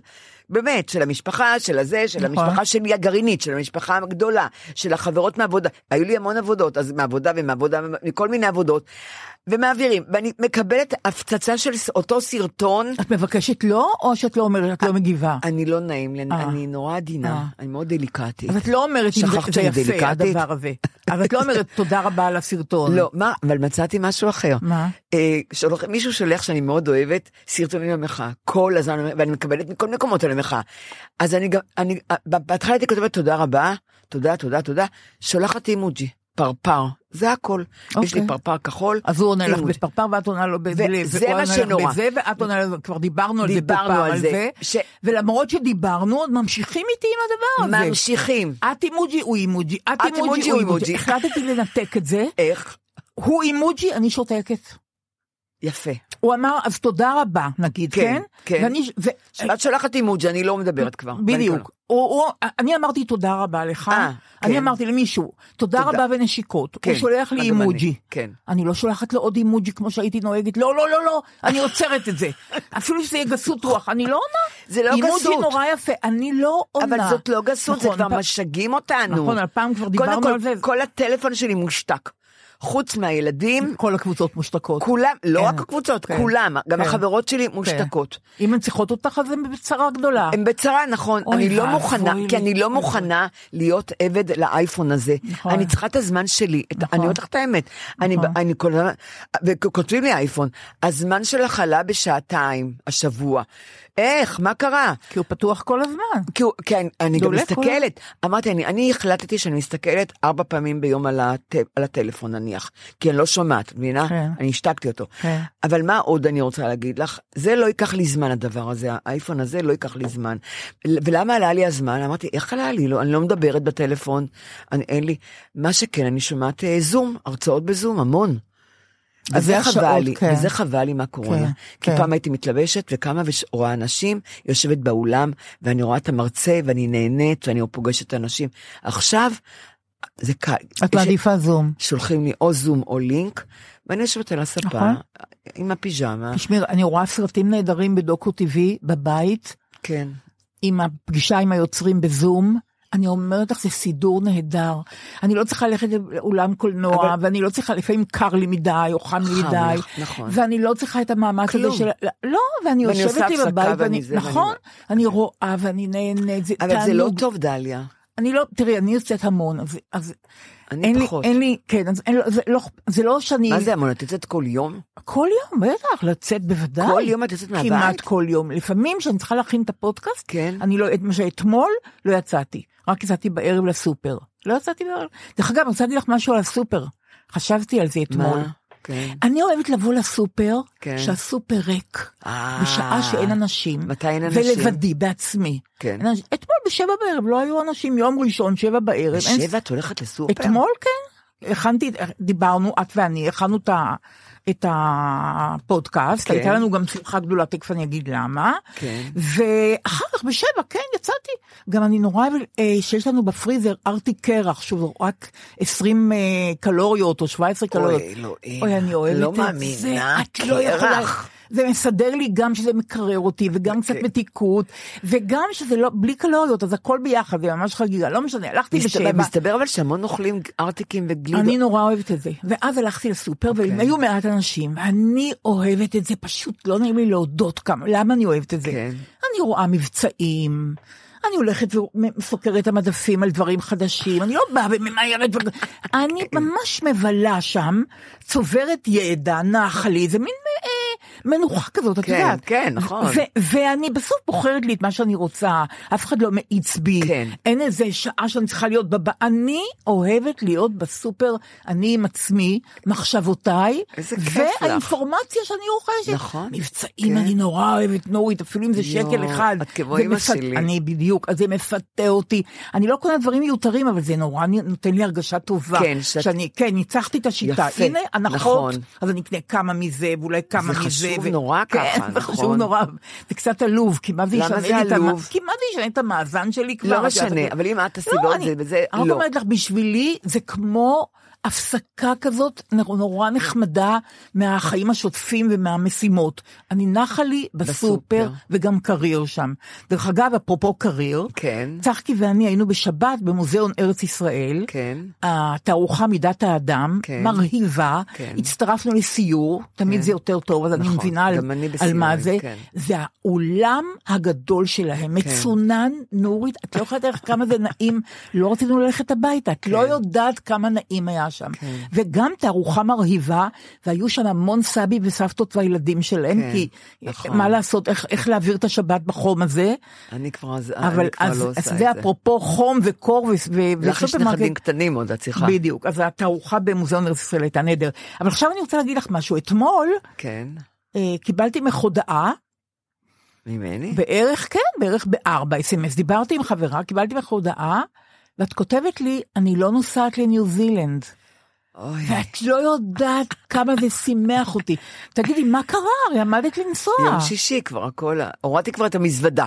באמת, של המשפחה, של הזה, של נכון. המשפחה שלי הגרעינית, של המשפחה הגדולה, של החברות מהעבודה. היו לי המון עבודות, אז מעבודה ומעבודה, מכל מיני עבודות. ומעבירים, ואני מקבלת הפצצה של אותו סרטון. את מבקשת לא, או שאת לא אומרת, את לא מגיבה? אני לא נעים לי, אני- אה. נורא עדינה, אה. אני מאוד דליקטית. אז את לא אומרת, אם זה- שכחת זה שאני יפה? הדבר הזה. אז את לא אומרת, תודה רבה על הסרטון. לא, מה, אבל מצאתי משהו אחר. מה? אה, מישהו שולח שאני מאוד אוהבת סרטונים במחאה, כל הזמן, ואני מקבלת מכל מקומות על המחאה. אז אני גם, אני, אה, בהתחלה הייתי כותבת תודה רבה, תודה, תודה, תודה, שולחת אימוג'י, פרפר, זה הכל. יש לי אוקיי. פרפר כחול. אז הוא עונה לך. בפרפר ואת עונה לו בזה, וזה והוא מה שנורא. בזה, ואת עונה לו, כבר דיברנו על זה דיברנו פעם על זה, זה, ש- ולמרות שדיברנו, עוד ממשיכים איתי עם הדבר הזה. ממשיכים. את אימוג'י, הוא אימוג'י, את אימוג'י, הוא. אימוג'י. החלטתי לנתק את זה, איך? הוא אימוג'י, אני שותקת. יפה. הוא אמר, אז תודה רבה, נגיד, כן, כן? כן. ואני, ו- את שולחת אימוג'י, אני לא מדברת כבר. בדיוק. הוא, הוא, אני אמרתי תודה רבה לך, אה, אני כן. אמרתי למישהו, תודה תודה. רבה ונשיקות, כן, הוא שולח לי אני, אימוג'י. כן. אני לא שולחת לו עוד אימוג'י כמו שהייתי נוהגת, לא, לא, לא, לא, אני עוצרת את זה. אפילו שזה יהיה גסות רוח, אני לא עונה. זה לא אימוג'י גסות. נורא יפה, אני לא עונה. אבל זאת לא גסות, זה נכון, כבר פעם- משגעים אותנו. נכון, על פעם כבר דיברנו כל, על זה. כל הטלפון שלי מושתק. חוץ מהילדים, כל הקבוצות מושתקות. כולם, לא כן, רק הקבוצות, כן, כולם, גם כן. החברות שלי מושתקות. אם הן צריכות אותך אז הן בצרה גדולה. הם בצרה, נכון, אני לא מוכנה. כי אני לא מוכנה להיות עבד לאייפון הזה. נכון. אני צריכה את הזמן שלי, את- נכון. אני אומרת לך את האמת. אני נכון. אני כל הזמן, וכותבים לי אייפון, הזמן שלך עלה בשעתיים השבוע. איך, מה קרה? כי הוא פתוח כל הזמן. כי, הוא- כי אני, גם דולק כל- מסתכלת, אמרתי, אני, אני החלטתי שאני מסתכלת ארבע פעמים ביום על, הט, על הטלפון נניח, כי אני לא שומעת, מבינה? כן. אני השתקתי אותו. כן. אבל מה עוד אני רוצה להגיד לך? זה לא ייקח לי זמן הדבר הזה, האייפון הזה לא ייקח לי זמן. ולמה עלה לי הזמן? אמרתי, איך עלה לי? לא, אני לא מדברת בטלפון, אני, אין לי. מה שכן, אני שומעת אה, זום, הרצאות בזום, המון. אז זה חבל לי, כן. וזה חבל לי מהקורונה. כן, כי כן. פעם הייתי מתלבשת וקמה ורואה אנשים, יושבת באולם, ואני רואה את המרצה, ואני נהנית, ואני פוגשת אנשים. עכשיו, זה קל. את מעדיפה זום. שולחים לי או זום או לינק, ואני יושבת על הספה, נכון. עם הפיג'מה. תשמעי, אני רואה סרטים נהדרים בדוקו טבעי בבית, כן. עם הפגישה עם היוצרים בזום. אני אומרת לך, זה סידור נהדר. אני לא צריכה ללכת לאולם קולנוע, אבל- ואני לא צריכה, לפעמים קר לי מדי, או חם לי מדי. נכון. ואני לא צריכה את המאמץ הזה. של... לא, ואני ואני יושבת לי בבית, ואני ואני... זה, ואני- נכון, אני רואה ואני נהנית, זה אבל זה לא תענוג. טוב, דליה. אני לא, תראי, אני יוצאת המון, אז... אז אני אין לי, פחות. אין לי, כן, אז אין, זה, לא, זה לא שאני... מה זה המון? את יוצאת כל יום? כל יום, בטח, לצאת בוודאי. כל יום את יוצאת מהבית? כמעט כל יום. לפעמים כשאני צריכה להכין את הפודקאסט, כן. אני לא, את מה שאתמול לא יצאתי, רק יצאתי בערב לסופר. לא יצאתי בערב. דרך אגב, מצאתי לך משהו על הסופר. חשבתי על זה אתמול. מה? כן. אני אוהבת לבוא לסופר, כן. שהסופר ריק, אה. בשעה שאין אנשים. מתי אין אנשים? ולבדי, בעצמי. כן. אין אנשים. אתמול בשבע בערב לא היו אנשים, יום ראשון, שבע בערב. אין בשבע את הולכת לסופר? אתמול כן, הכנתי, דיברנו, את ואני, הכנו את ה... את הפודקאסט, כן. הייתה לנו גם שמחה גדולה, תכף אני אגיד למה. כן. ואחר כך בשבע, כן, יצאתי. גם אני נורא אוהב אה, שיש לנו בפריזר ארטיק קרח, שהוא רק 20 אה, קלוריות או 17 קלוריות. אלוהים. אוי, אני אוהבת לא את זה. מאמינה, את לא יכולה. זה מסדר לי גם שזה מקרר אותי, וגם קצת אוקיי. מתיקות, וגם שזה לא, בלי קלוריות, אז הכל ביחד, זה ממש חגיגה. לא משנה, הלכתי מסתבר, בשבע. מסתבר אבל שהמון אוכלים ארטיקים וגלידות. אני נורא אוהבת את זה. ואז הלכתי לסופר, אוקיי. והם היו מעט אנשים, ואני אוהבת את זה, פשוט לא נעים לי להודות כמה, למה אני אוהבת את זה? כן. אני רואה מבצעים. אני הולכת וסוקרת המדפים על דברים חדשים, אני לא באה וממהרת, אני ממש מבלה שם, צוברת ידע, נחה לי, זה מין אה, מנוחה כזאת, את כן, יודעת. כן, נכון. ו- ואני בסוף בוחרת לי את מה שאני רוצה, אף אחד לא מאיץ בי, כן. אין איזה שעה שאני צריכה להיות בבא, אני אוהבת להיות בסופר, אני עם עצמי, מחשבותיי, כיף לך. והאינפורמציה שאני רוכשת. נכון. מבצעים כן. אני נורא אוהבת, נורית, אפילו אם זה יואו, שקל אחד. את כמו אמא מפת- שלי. אני בדיוק, אז זה מפתה אותי. אני לא קונה דברים מיותרים, אבל זה נורא נותן לי הרגשה טובה. כן, שאת- שאני, כן, ניצחתי את השיטה. יפה, הנה, הנחות, נכון. אז אני אקנה כמה מזה, ואולי כמה זה מזה. חשוב נורא ככה, כן, זה חשוב נכון. נורא. זה קצת עלוב, כי מה זה ישנה את המ- עלוב? כי מה זה ישנה את המאזן שלי כבר? לא את יודעת, משנה, את- אבל אם את תעשי לא, אני- זה וזה, אני לא. אומרת לך, בשבילי זה כמו הפסקה כזאת נורא נחמדה מהחיים השוטפים ומהמשימות. אני נחה לי בסופר, בסופר. וגם קריר שם. דרך אגב, אפרופו קריר, כן. צחקי ואני היינו בשבת במוזיאון ארץ ישראל. כן. התערוכה מידת האדם, כן. מרהיבה, כן. הצטרפנו לסיור, תמיד כן. זה יותר טוב, אז אני נכון, מבינה על, אני על בסיורים, מה זה. כן. זה האולם הגדול שלהם, מצונן, נורית, את לא יכולה לדעת כמה זה נעים, לא רצינו ללכת הביתה, את לא יודעת כמה נעים היה שם. כן. וגם תערוכה מרהיבה, והיו שם המון סבי וסבתות והילדים שלהם, כן, כי נכון. מה לעשות, איך, איך להעביר את השבת בחום הזה. אני כבר אבל אני כבר אז, לא עושה את זה זה. אפרופו חום וקור ו- ו- לך יש וסופרמרקט. נכדים קטנים עוד, את צריכה. בדיוק, אז התערוכה במוזיאון ארץ ישראל הייתה נהדר. אבל עכשיו אני רוצה להגיד לך משהו, אתמול כן. אה, קיבלתי ממך הודעה, ממני? בערך, כן, בערך בארבע אס.אם.אס, דיברתי עם חברה, קיבלתי ממך הודעה, ואת כותבת לי, אני לא נוסעת לניו זילנד. אוי. ואת לא יודעת כמה זה שימח אותי. תגידי, מה קרה? הרי עמדת לנסוע. יום שישי כבר הכל, הורדתי כבר את המזוודה.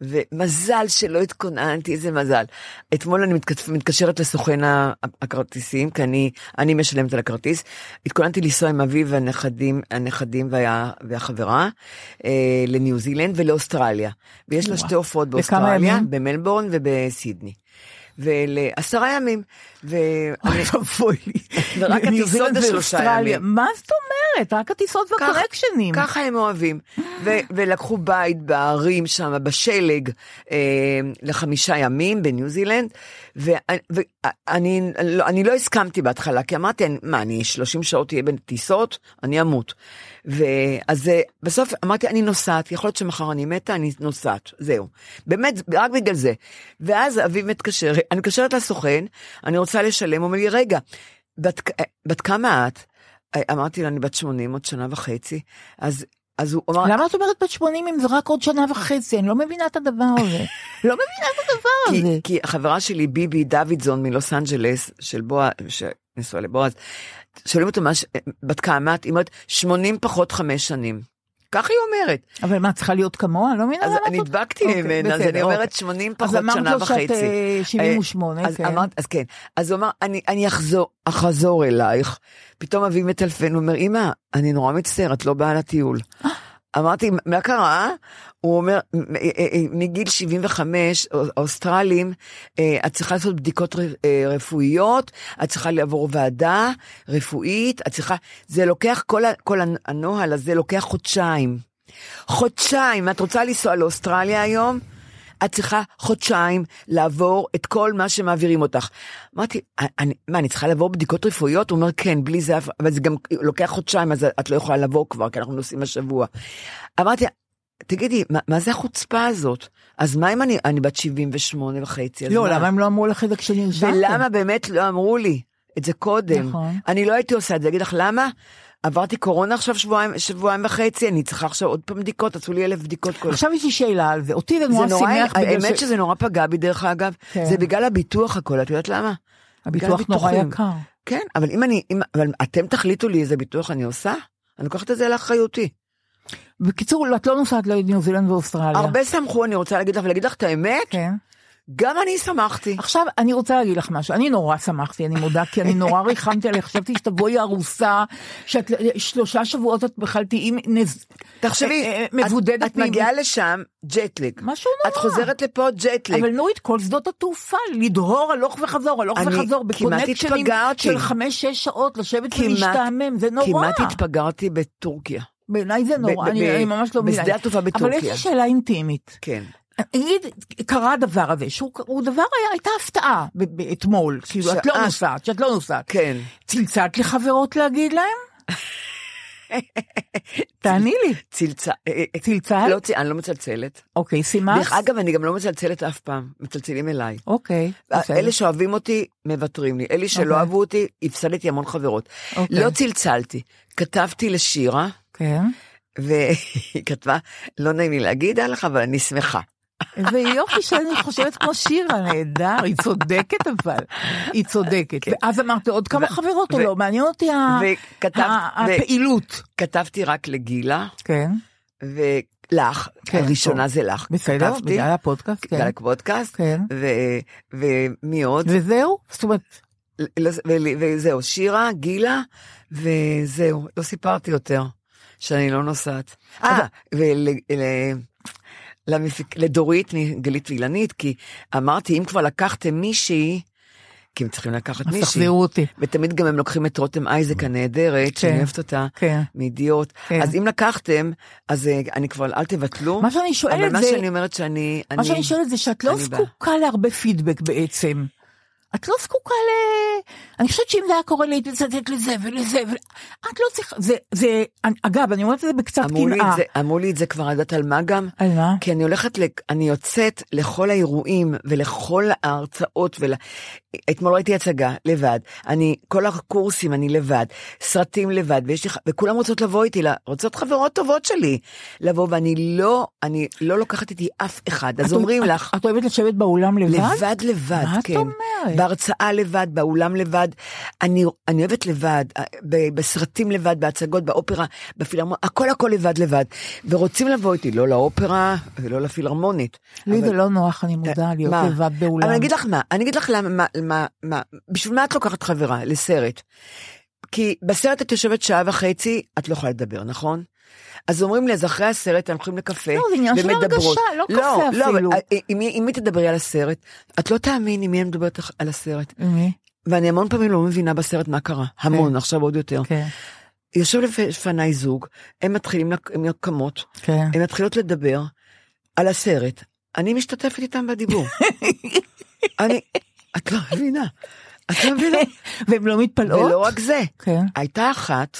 ומזל שלא התכוננתי, איזה מזל. אתמול אני מתכת- מתקשרת לסוכן הכרטיסים, כי אני, אני משלמת על הכרטיס. התכוננתי לנסוע עם אביו והנכדים, הנכדים וה, והחברה אה, לניו זילנד ולאוסטרליה. ויש לה. שתי הופעות באוסטרליה? במלבורן ובסידני. ולעשרה ימים. ואני, אוי ואבוי לי. ורק הטיסות זילנד זה שלושה ואוסטרליה. ימים. מה זאת אומרת? רק הטיסות והקונקשנים. ככה הם אוהבים. ולקחו בית בערים שם, בשלג, אה, לחמישה ימים בניו זילנד, ואני לא, לא הסכמתי בהתחלה, כי אמרתי, מה, אני 30 שעות אהיה בטיסות? אני אמות. ואז בסוף אמרתי, אני נוסעת, יכול להיות שמחר אני מתה, אני נוסעת, זהו. באמת, רק בגלל זה. ואז אביב מתקשר, אני מתקשרת לסוכן, אני רוצה לשלם, הוא אומר לי, רגע, בת, בת כמה את? אמרתי לו, אני בת 80, עוד שנה וחצי. אז, אז הוא אמר, למה את אומרת בת 80 אם זה רק עוד שנה וחצי? אני לא מבינה את הדבר הזה. לא מבינה את הדבר הזה. כי, כי החברה שלי, ביבי דוידזון מלוס אנג'לס, של בועז, שנשואה לבועז, שואלים אותו, מה, בת כמה את? היא אומרת, 80 פחות חמש שנים. כך היא אומרת. אבל מה, צריכה להיות כמוה? לא מבינה אז למה את... נדבקתי אוקיי, ממנה, אז אני אומרת אוקיי. 80 אז פחות אמרת שנה לו שאת, וחצי. אה, 78, אז כן. אמרת, אז כן. אז הוא אמר, אני, אני אחזור, אחזור אלייך. פתאום אבי מטלפן, הוא אומר, אמא, אני נורא מצטער, את לא באה לטיול. אמרתי, מה קרה? הוא אומר, "מ- אה, אה, מגיל 75, האוסטרלים, אה, את צריכה לעשות בדיקות אה, רפואיות, את צריכה לעבור ועדה רפואית, את צריכה, זה לוקח, כל, כל הנ- הנוהל הזה לוקח חודשיים. חודשיים, את רוצה לנסוע לאוסטרליה היום? את צריכה חודשיים לעבור את כל מה שמעבירים אותך. אמרתי, אני, מה, אני צריכה לעבור בדיקות רפואיות? הוא אומר, כן, בלי זה, אבל זה גם לוקח חודשיים, אז את לא יכולה לבוא כבר, כי אנחנו נוסעים השבוע. אמרתי, תגידי, מה, מה זה החוצפה הזאת? אז מה אם אני, אני בת 78 וחצי? לא, מה? למה הם לא אמרו לך את זה כשנרשמת? ולמה באמת לא אמרו לי את זה קודם? נכון. אני לא הייתי עושה את זה, אגיד לך למה? עברתי קורונה עכשיו שבועיים, שבועיים וחצי, אני צריכה עכשיו עוד פעם בדיקות, עשו לי אלף בדיקות כל עכשיו יש לי שאלה על זה. אותי זה נורא שימח האמת ש- שזה נורא פגע בי דרך אגב, כן. זה בגלל הביטוח הכל, את יודעת למה? הביטוח נורא. יקר. כן, אבל אם אני, אם, אבל אתם תחליטו לי איזה ביטוח אני עושה, אני לוקחת את זה לאחריותי. בקיצור, את לא נוסעת לניו זילנד ואוסטרליה. הרבה שמחו, אני רוצה להגיד לך, ולהגיד לך את האמת, כן. גם אני שמחתי. עכשיו, אני רוצה להגיד לך משהו, אני נורא שמחתי, אני מודה, כי אני נורא ריחמתי עליך, חשבתי שתבואי הרוסה, שאת שלושה שבועות את בכלל תהיי נז- תחשבי, אה, אה, את- מבודדת. את מגיעה לשם, ג'ט לג. משהו נורא. את חוזרת לפה, ג'ט לג. אבל נורית, כל שדות התעופה, לדהור הלוך וחזור, הלוך וחזור, בקונקשנים. של חמש-שש שעות, לשבת ולהשתעמם, זה נורא. כמעט התפגרתי בטורקיה. בעיניי זה נורא, אני ממש לא מבינה. בשדה התעופה אבל יש בטורקיה. לי שאלה אינטימית. כן. נגיד, קרה הדבר הזה, שהוא הוא דבר היה, הייתה הפתעה אתמול, כאילו, את לא נוסעת, שאת לא נוסעת. כן. צלצלת לחברות להגיד להם? תעני לי. צלצל... אה, אה, צלצלת? לא, צ- אני לא מצלצלת. אוקיי, סימס? דרך אגב, אני גם לא מצלצלת אף פעם, מצלצלים אליי. אוקיי, בסדר. אלה שאוהבים אותי, מוותרים לי. אלה שלא אוקיי. אהבו אותי, הפסדתי המון חברות. אוקיי. לא צלצלתי. כתבתי לשירה, כן. והיא כתבה, לא נעים לי להגיד עליך, אבל אני שמחה. איזה יופי שאני חושבת כמו שירה, נהדר, היא צודקת אבל, היא צודקת. ואז אמרת עוד כמה ו- חברות או ו- לא? מעניין אותי ה- וכתב- ה- ו- הפעילות. כתבתי רק לגילה, כן, ולך, כן, הראשונה טוב. זה לך. בסדר, כתבתי, בגלל הפודקאסט, בגלל כן. הפודקאסט, כן. ו- ומי עוד? וזהו? זאת אומרת, לא- ו- וזהו, שירה, גילה, וזהו, לא סיפרתי יותר, שאני לא נוסעת. אה, ולדורית מגלית ואילנית, כי אמרתי, אם כבר לקחתם מישהי, כי הם צריכים לקחת אז מישהי. תחזירו אותי. ותמיד גם הם לוקחים את רותם אייזק הנהדרת, שאני אוהבת אותה, כן. מידיעות. כן. אז אם לקחתם, אז אה, אני כבר, אל תבטלו. מה שאני שואלת אבל מה זה- שאני אומרת שאני... מה אני- שאני שואלת זה שאת לא. זקוקה להרבה פידבק בעצם. את לא זקוקה ל... אני חושבת שאם זה היה קורה לי, לצטט לזה ולזה, ול... את לא צריכה, זה, זה, אגב, אני אומרת את זה בקצת אמרו לי, קנאה. את זה, אמרו לי את זה כבר, את יודעת על מה גם? על מה? כי אני הולכת, לק- אני יוצאת לכל האירועים ולכל ההרצאות, ול... אתמול ראיתי הצגה לבד, אני, כל הקורסים אני לבד, סרטים לבד, ויש לי, וכולם רוצות לבוא איתי, רוצות חברות טובות שלי, לבוא, ואני לא, אני לא לוקחת איתי אף אחד, אז את- אומרים את- לך, את אוהבת לשבת באולם לבד? לבד לבד, מה את כן. אומרת? בהרצאה לבד, באולם לבד. אני, אני אוהבת לבד, אה, ב- בסרטים לבד, בהצגות, באופרה, בפילהרמונית, הכל הכל לבד לבד. ורוצים לבוא איתי, לא לאופרה ולא לפילהרמונית. לי אבל- זה לא נוח, אני מודה, להיות מה? לבד באולם. אבל אני אגיד לך מה, אני אגיד לך למה, מה, מה, בשביל מה את לוקחת חברה לסרט? כי בסרט את יושבת שעה וחצי, את לא יכולה לדבר, נכון? אז אומרים לי, אז אחרי הסרט אנחנו הולכים לקפה, לא, זה עניין של ומדברות. הרגשה, לא קפה לא, אפילו. אבל עם עם מי תדברי על הסרט? את לא תאמיני מי אני מדברת על הסרט. מי? ואני המון פעמים לא מבינה בסרט מה קרה. המון, עכשיו עוד יותר. כן, יושב לפניי זוג, הם מתחילים, הם קמות, כן. הן מתחילות לדבר על הסרט, אני משתתפת איתם בדיבור. אני, את לא מבינה, את לא מבינה. והן לא מתפלאות? ולא רק זה, כן. הייתה אחת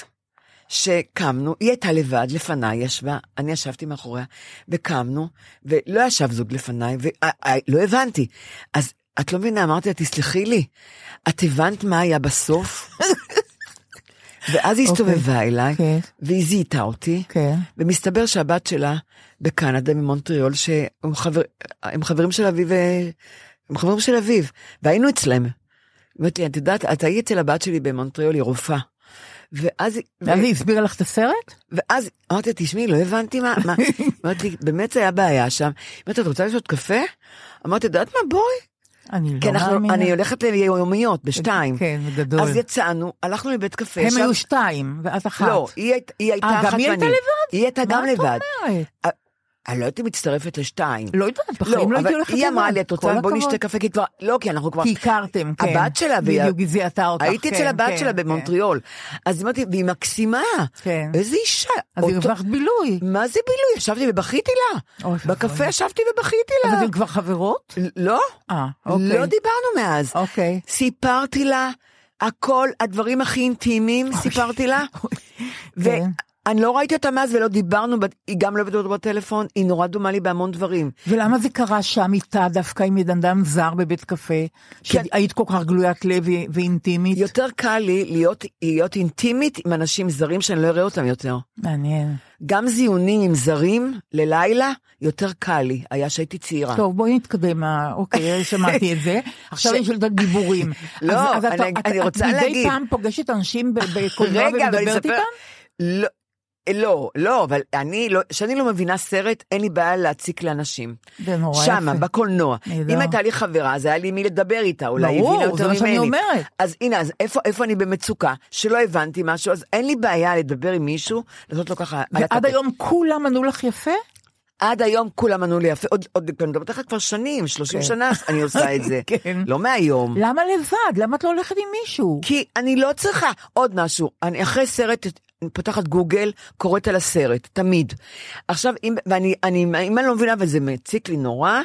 שקמנו, היא הייתה לבד, לפניי ישבה, אני ישבתי מאחוריה, וקמנו, ולא ישב זוג לפניי, ולא הבנתי. אז את לא מבינה, אמרתי לה, תסלחי לי, את הבנת מה היה בסוף? ואז היא הסתובבה אליי, כן. והיא זיהתה אותי, כן. ומסתבר שהבת שלה בקנדה, ממונטריאול, שהם חבר, חברים של אביו, אה, הם חברים של אביו, והיינו אצלם. לי, את יודעת, את היית אצל הבת שלי במונטריאול, היא רופאה. ואז, ואז היא הסבירה לך את הסרט? ואז אמרתי תשמעי, לא הבנתי מה, מה, אמרתי באמת זה היה בעיה שם. אמרתי, את רוצה לשתות קפה? אמרתי, את יודעת מה, בואי. אני לא כי מאמינה. אני הולכת ליומיות בשתיים. כן, גדול. אז יצאנו, הלכנו לבית קפה. הם היו שתיים, ואת אחת. לא, היא, היית- היא הייתה אה, אחת גם היא הייתה ואני. לבד? היא הייתה גם מה את לבד. אומרת? אני לא הייתי מצטרפת לשתיים. לא יודעת, בחיים לא הייתי אבל הולכת היא אמרה לבד. לי, את רוצה, בוא הכבוד." נשתה קפה, כי כבר, לא, כי אנחנו כבר... כי הכרתם, כן. הבת שלה, בדיוק, היא זיהתה אותך. הייתי כן, אצל הבת כן, שלה כן. במונטריאול. אז אמרתי, והיא מקסימה. כן. איזה אישה. אז אותו- הרווחת בילוי. מה זה בילוי? ישבתי ובכיתי לה. בקפה. ישבתי ובכיתי לה. אבל אתן כבר חברות? לא, אה, אוקיי. לא דיברנו מאז. אוקיי. סיפרתי לה הכל, הדברים הכי אינטימיים, סיפרתי לה. ואני לא ראיתי אותה מאז ולא דיברנו, היא גם לא הבאת בטלפון, היא נורא דומה לי בהמון דברים. ולמה זה קרה שם איתה דווקא עם אדם זר בבית קפה? שהיית כל כך גלוית לב ואינטימית? יותר קל לי להיות, להיות אינטימית עם אנשים זרים שאני לא אראה אותם יותר. מעניין. גם זיונים עם זרים ללילה, יותר קל לי, היה שהייתי צעירה. טוב, בואי נתקדם, אה, אוקיי, שמעתי את זה. עכשיו אני שואלת על דיבורים. לא, אני- אני רוצה את מדי להגיד. פעם פוגשת אנשים בקולנוע אני ומדברת איתם? לא, לא, לא, אבל אני לא, כשאני לא מבינה סרט, אין לי בעיה להציק לאנשים. זה נורא שמה, יפה. בקולנוע. נהדר. אם הייתה לי חברה, אז היה לי מי לדבר איתה, אולי היא ברור, הבינה זה יותר מה שאני ממני. אומרת. אז הנה, אז איפה, איפה אני במצוקה, שלא הבנתי משהו, אז אין לי בעיה לדבר עם מישהו, לעשות לו ככה... ועד. היום כולם ענו לך יפה? עד היום כולם ענו לי יפה, עוד, עוד, אני מדברת איתך כבר שנים, 30 כן. שנה אני עושה את זה. כן. לא מהיום. למה לבד? למה את לא הולכת עם מישהו? כי אני לא צריכה עוד משהו. אני אחרי סרט, פותחת גוגל, קוראת על הסרט, תמיד. עכשיו, אם, ואני, אני, אם אני לא מבינה וזה מציק לי נורא,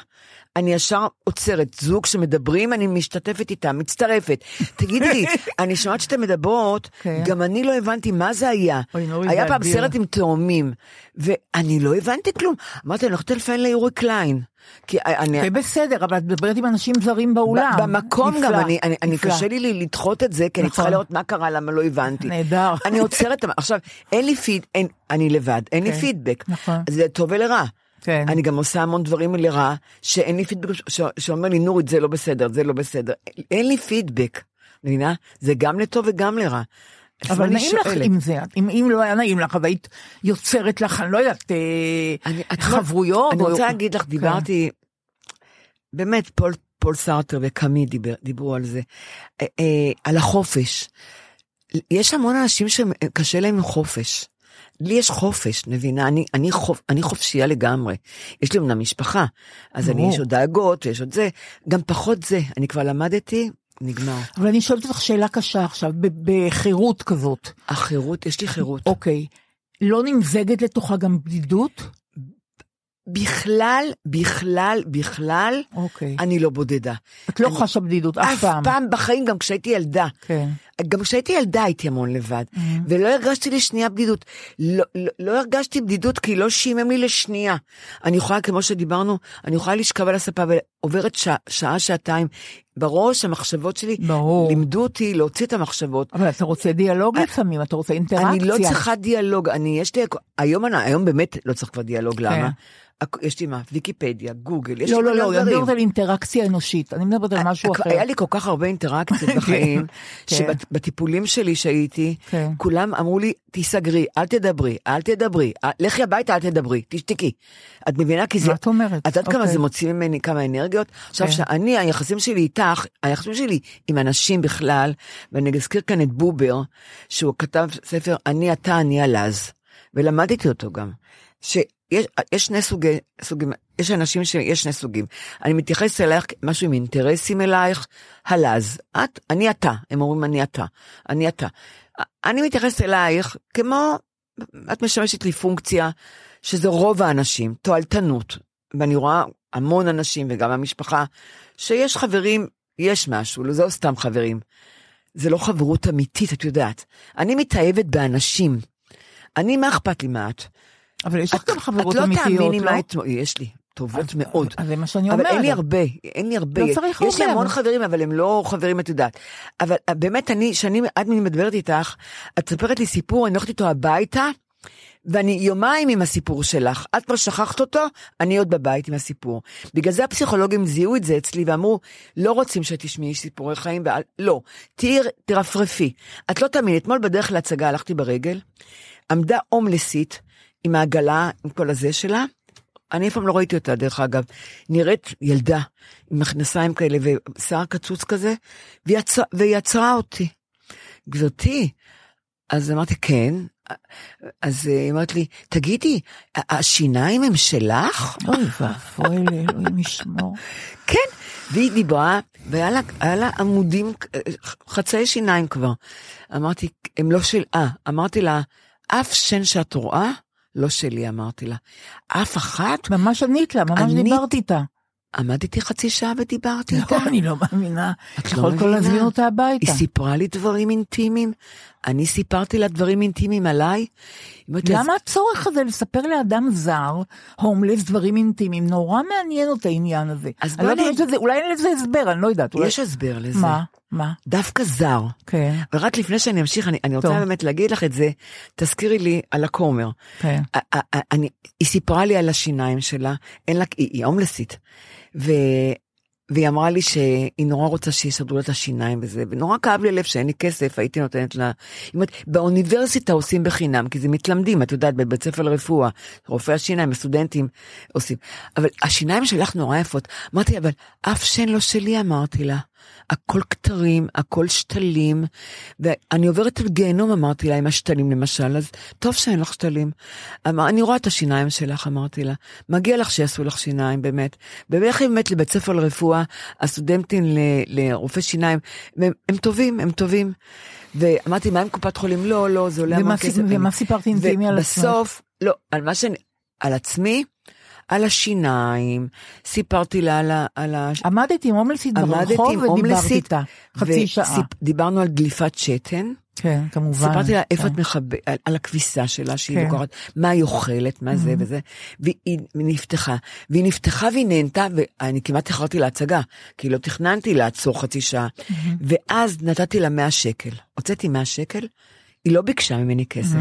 אני ישר עוצרת. זוג שמדברים, אני משתתפת איתם, מצטרפת. תגידי לי, אני שומעת שאתן מדברות, כן. גם אני לא הבנתי מה זה היה. היה פעם. סרט עם תאומים, ואני לא הבנתי כלום. אמרתי, אני הולכת טלפון ליורי קליין. כי אני... זה בסדר, אבל את מדברת עם אנשים זרים באולם. במקום נפלא, גם, אני, אני, אני. קשה לי לדחות את זה, כי אני נכון. צריכה לראות מה קרה, למה לא הבנתי. נהדר. אני עוצרת, עכשיו, אין לי פיד, אין, אני לבד, אין לי כן, פידבק. נכון. זה לטוב ולרע. כן. אני גם עושה המון דברים לרע, שאין לי פידבק, ש- שאומר לי, נורית, זה לא בסדר, זה לא בסדר. אין לי פידבק, מבינה? זה גם לטוב וגם לרע. אבל נעים לך שואלת. עם זה, אם, אם לא היה נעים לך, והיית יוצרת לך, אני לא יודעת, אה, אני- את לא- חברויות. אני או- רוצה להגיד לך, כן. דיברתי, באמת, פול, פול סארטר וקאמי דיבר, דיברו על זה, אה, אה, על החופש. יש המון אנשים שקשה להם עם חופש. לי יש חופש, מבינה? אני, אני, חופ, אני חופשייה לגמרי. יש לי אמנם משפחה, אז אני. יש עוד דאגות ויש עוד זה, גם פחות זה. אני כבר למדתי, נגמר. אבל אני שואלת אותך שאלה קשה עכשיו, בחירות כזאת. החירות, יש לי חירות. אוקיי, לא נמזגת לתוכה גם בדידות? בכלל, בכלל, בכלל, אוקיי. אני לא בודדה. את לא אני- חשה בדידות אף אף פעם. פעם בחיים, גם כשהייתי ילדה. כן. גם כשהייתי ילדה הייתי המון לבד, ולא הרגשתי לשנייה בדידות. לא, לא, לא הרגשתי בדידות כי לא שימם לי לשנייה. אני יכולה, כמו שדיברנו, אני יכולה לשכב על הספה ועוברת שעה, שעה, שעתיים. בראש המחשבות שלי, ברור. לימדו אותי להוציא את המחשבות. אבל אתה רוצה דיאלוג לפעמים, אתה רוצה אינטראקציה. אני לא צריכה דיאלוג, אני, יש לי, היום, אני- היום באמת לא צריך כבר דיאלוג, למה? הכ- יש לי מה? ויקיפדיה, גוגל, יש לי לא, לא, מיליון לא, אני דברים. מדברת על אינטראקציה אנושית, אני מדברת על משהו הכ- אחר. היה לי כל כך הרבה אינטראקציות בחיים, כן. שבטיפולים שלי שהייתי, כן. כולם אמרו לי, תיסגרי, אל תדברי, אל תדברי, אל- לכי הביתה, אל תדברי, תשתקי. את מבינה? כי זה... מה את אומרת? את יודעת כמה אוקיי. זה מוציא ממני, כמה אנרגיות? עכשיו, כן. שאני, היחסים שלי איתך, היחסים שלי עם אנשים בכלל, ואני אזכיר כאן את בובר, שהוא כתב ספר אני אתה, אני הלז, ולמדתי אותו גם. שיש יש שני סוגי, סוגים, יש אנשים שיש שני סוגים. אני מתייחס אלייך משהו עם אינטרסים אלייך, הלז. את, אני אתה, הם אומרים אני אתה, אני אתה. אני מתייחס אלייך כמו, את משמשת לי פונקציה, שזה רוב האנשים, תועלתנות. ואני רואה המון אנשים וגם המשפחה, שיש חברים, יש משהו, לא זה לא סתם חברים. זה לא חברות אמיתית, את יודעת. אני מתאהבת באנשים. אני, מה אכפת לי מה את? אבל יש לך גם חברות את לא אמיתיות, תאמיני לא? מה אתמול, יש לי, טובות מאוד. אז זה מה שאני אבל אומרת. אין לי הרבה, אין לי הרבה. לא צריך יש לי המון אבל- חברים, אבל הם לא חברים, את יודעת. אבל אה, באמת, אני, שאני, אני מדברת איתך, את מספרת לי סיפור, אני הולכת איתו הביתה, ואני יומיים עם הסיפור שלך. את כבר שכחת אותו, אני עוד בבית עם הסיפור. בגלל זה הפסיכולוגים זיהו את זה אצלי ואמרו, לא רוצים שתשמעי סיפורי חיים, ואל, לא, תהיי, תרפרפי. את לא תאמיני, אתמול בדרך להצגה הלכתי ברגל, עמדה הומלסית עם העגלה, עם כל הזה שלה, אני אף פעם לא ראיתי אותה, דרך אגב. נראית ילדה, עם מכנסיים כאלה ושיער קצוץ כזה, והיא עצרה, אותי. גברתי, אז אמרתי, כן. אז היא אמרת לי, תגידי, השיניים הם שלך? אוי ואבוי לאלוהים ישמור. כן. והיא דיברה, והיה לה, עמודים, אה, חצאי שיניים כבר. אמרתי, הם לא של... אה, אמרתי לה, אף שן שאת רואה, לא שלי, אמרתי לה. אף אחת? ממש ענית לה, ממש ענית- דיברת איתה. עמדתי חצי שעה ודיברתי איתה. לא, אני לא מאמינה. את לא יכולת מבינה. להזמין אותה הביתה. היא סיפרה לי דברים אינטימיים, אני סיפרתי לה דברים אינטימיים עליי. לי, "אז למה הצורך הזה לספר לאדם זר, הומלס, דברים אינטימיים? נורא מעניין אותה העניין הזה. אז אני לא בואי יודעת, יש לזה- אולי אין לזה הסבר, אני לא יודעת. אולי- יש הסבר לזה. מה? מה? דווקא זר. כן, ורק לפני שאני אמשיך, אני, אני רוצה טוב. באמת להגיד לך את זה, תזכירי לי על הכומר. כן. א- אני, היא סיפרה לי על השיניים שלה, אין לה, היא, היא הומלסית. ו, והיא אמרה לי שהיא נורא רוצה שיסדרו לה את השיניים וזה, ונורא כאב לי הלב שאין לי כסף, הייתי נותנת לה... היא אומרת, באוניברסיטה עושים בחינם, כי זה מתלמדים, את יודעת, בבית ספר לרפואה, רופאי השיניים, הסטודנטים עושים. אבל השיניים שלך נורא יפות. אמרתי, אבל אף שן לא שלי, אמרתי לה. הכל כתרים, הכל שתלים, ואני עוברת את גיהנום, אמרתי לה, עם השתלים למשל, אז טוב שאין לך שתלים. אמר, אני רואה את השיניים שלך, אמרתי לה, מגיע לך שיעשו לך שיניים, באמת. ולכי באמת לבית ספר לרפואה, הסטודנטים ל- לרופאי שיניים, הם, הם טובים, הם טובים. ואמרתי, מה עם קופת חולים? לא, לא, זה עולה המון כסף. ומה סיפרת אינטימי על עצמך? ובסוף, לא, על מה שאני, על עצמי, על השיניים, סיפרתי לה על ה... על ה... עמדת עם הומלסית עמדתי ברחוב עם ודיברת הומלסית, איתה. חצי שעה. דיברנו על דליפת שתן, כן, כמובן. סיפרתי לה איפה כן. את מחבאת, על, על הכביסה שלה שהיא כן. לוקחת, מה היא אוכלת, מה זה וזה, והיא נפתחה, והיא נפתחה והיא נהנתה, ואני כמעט איחרתי להצגה, כי לא תכננתי לעצור חצי שעה, ואז נתתי לה 100 שקל, הוצאתי 100 שקל, היא לא ביקשה ממני כסף.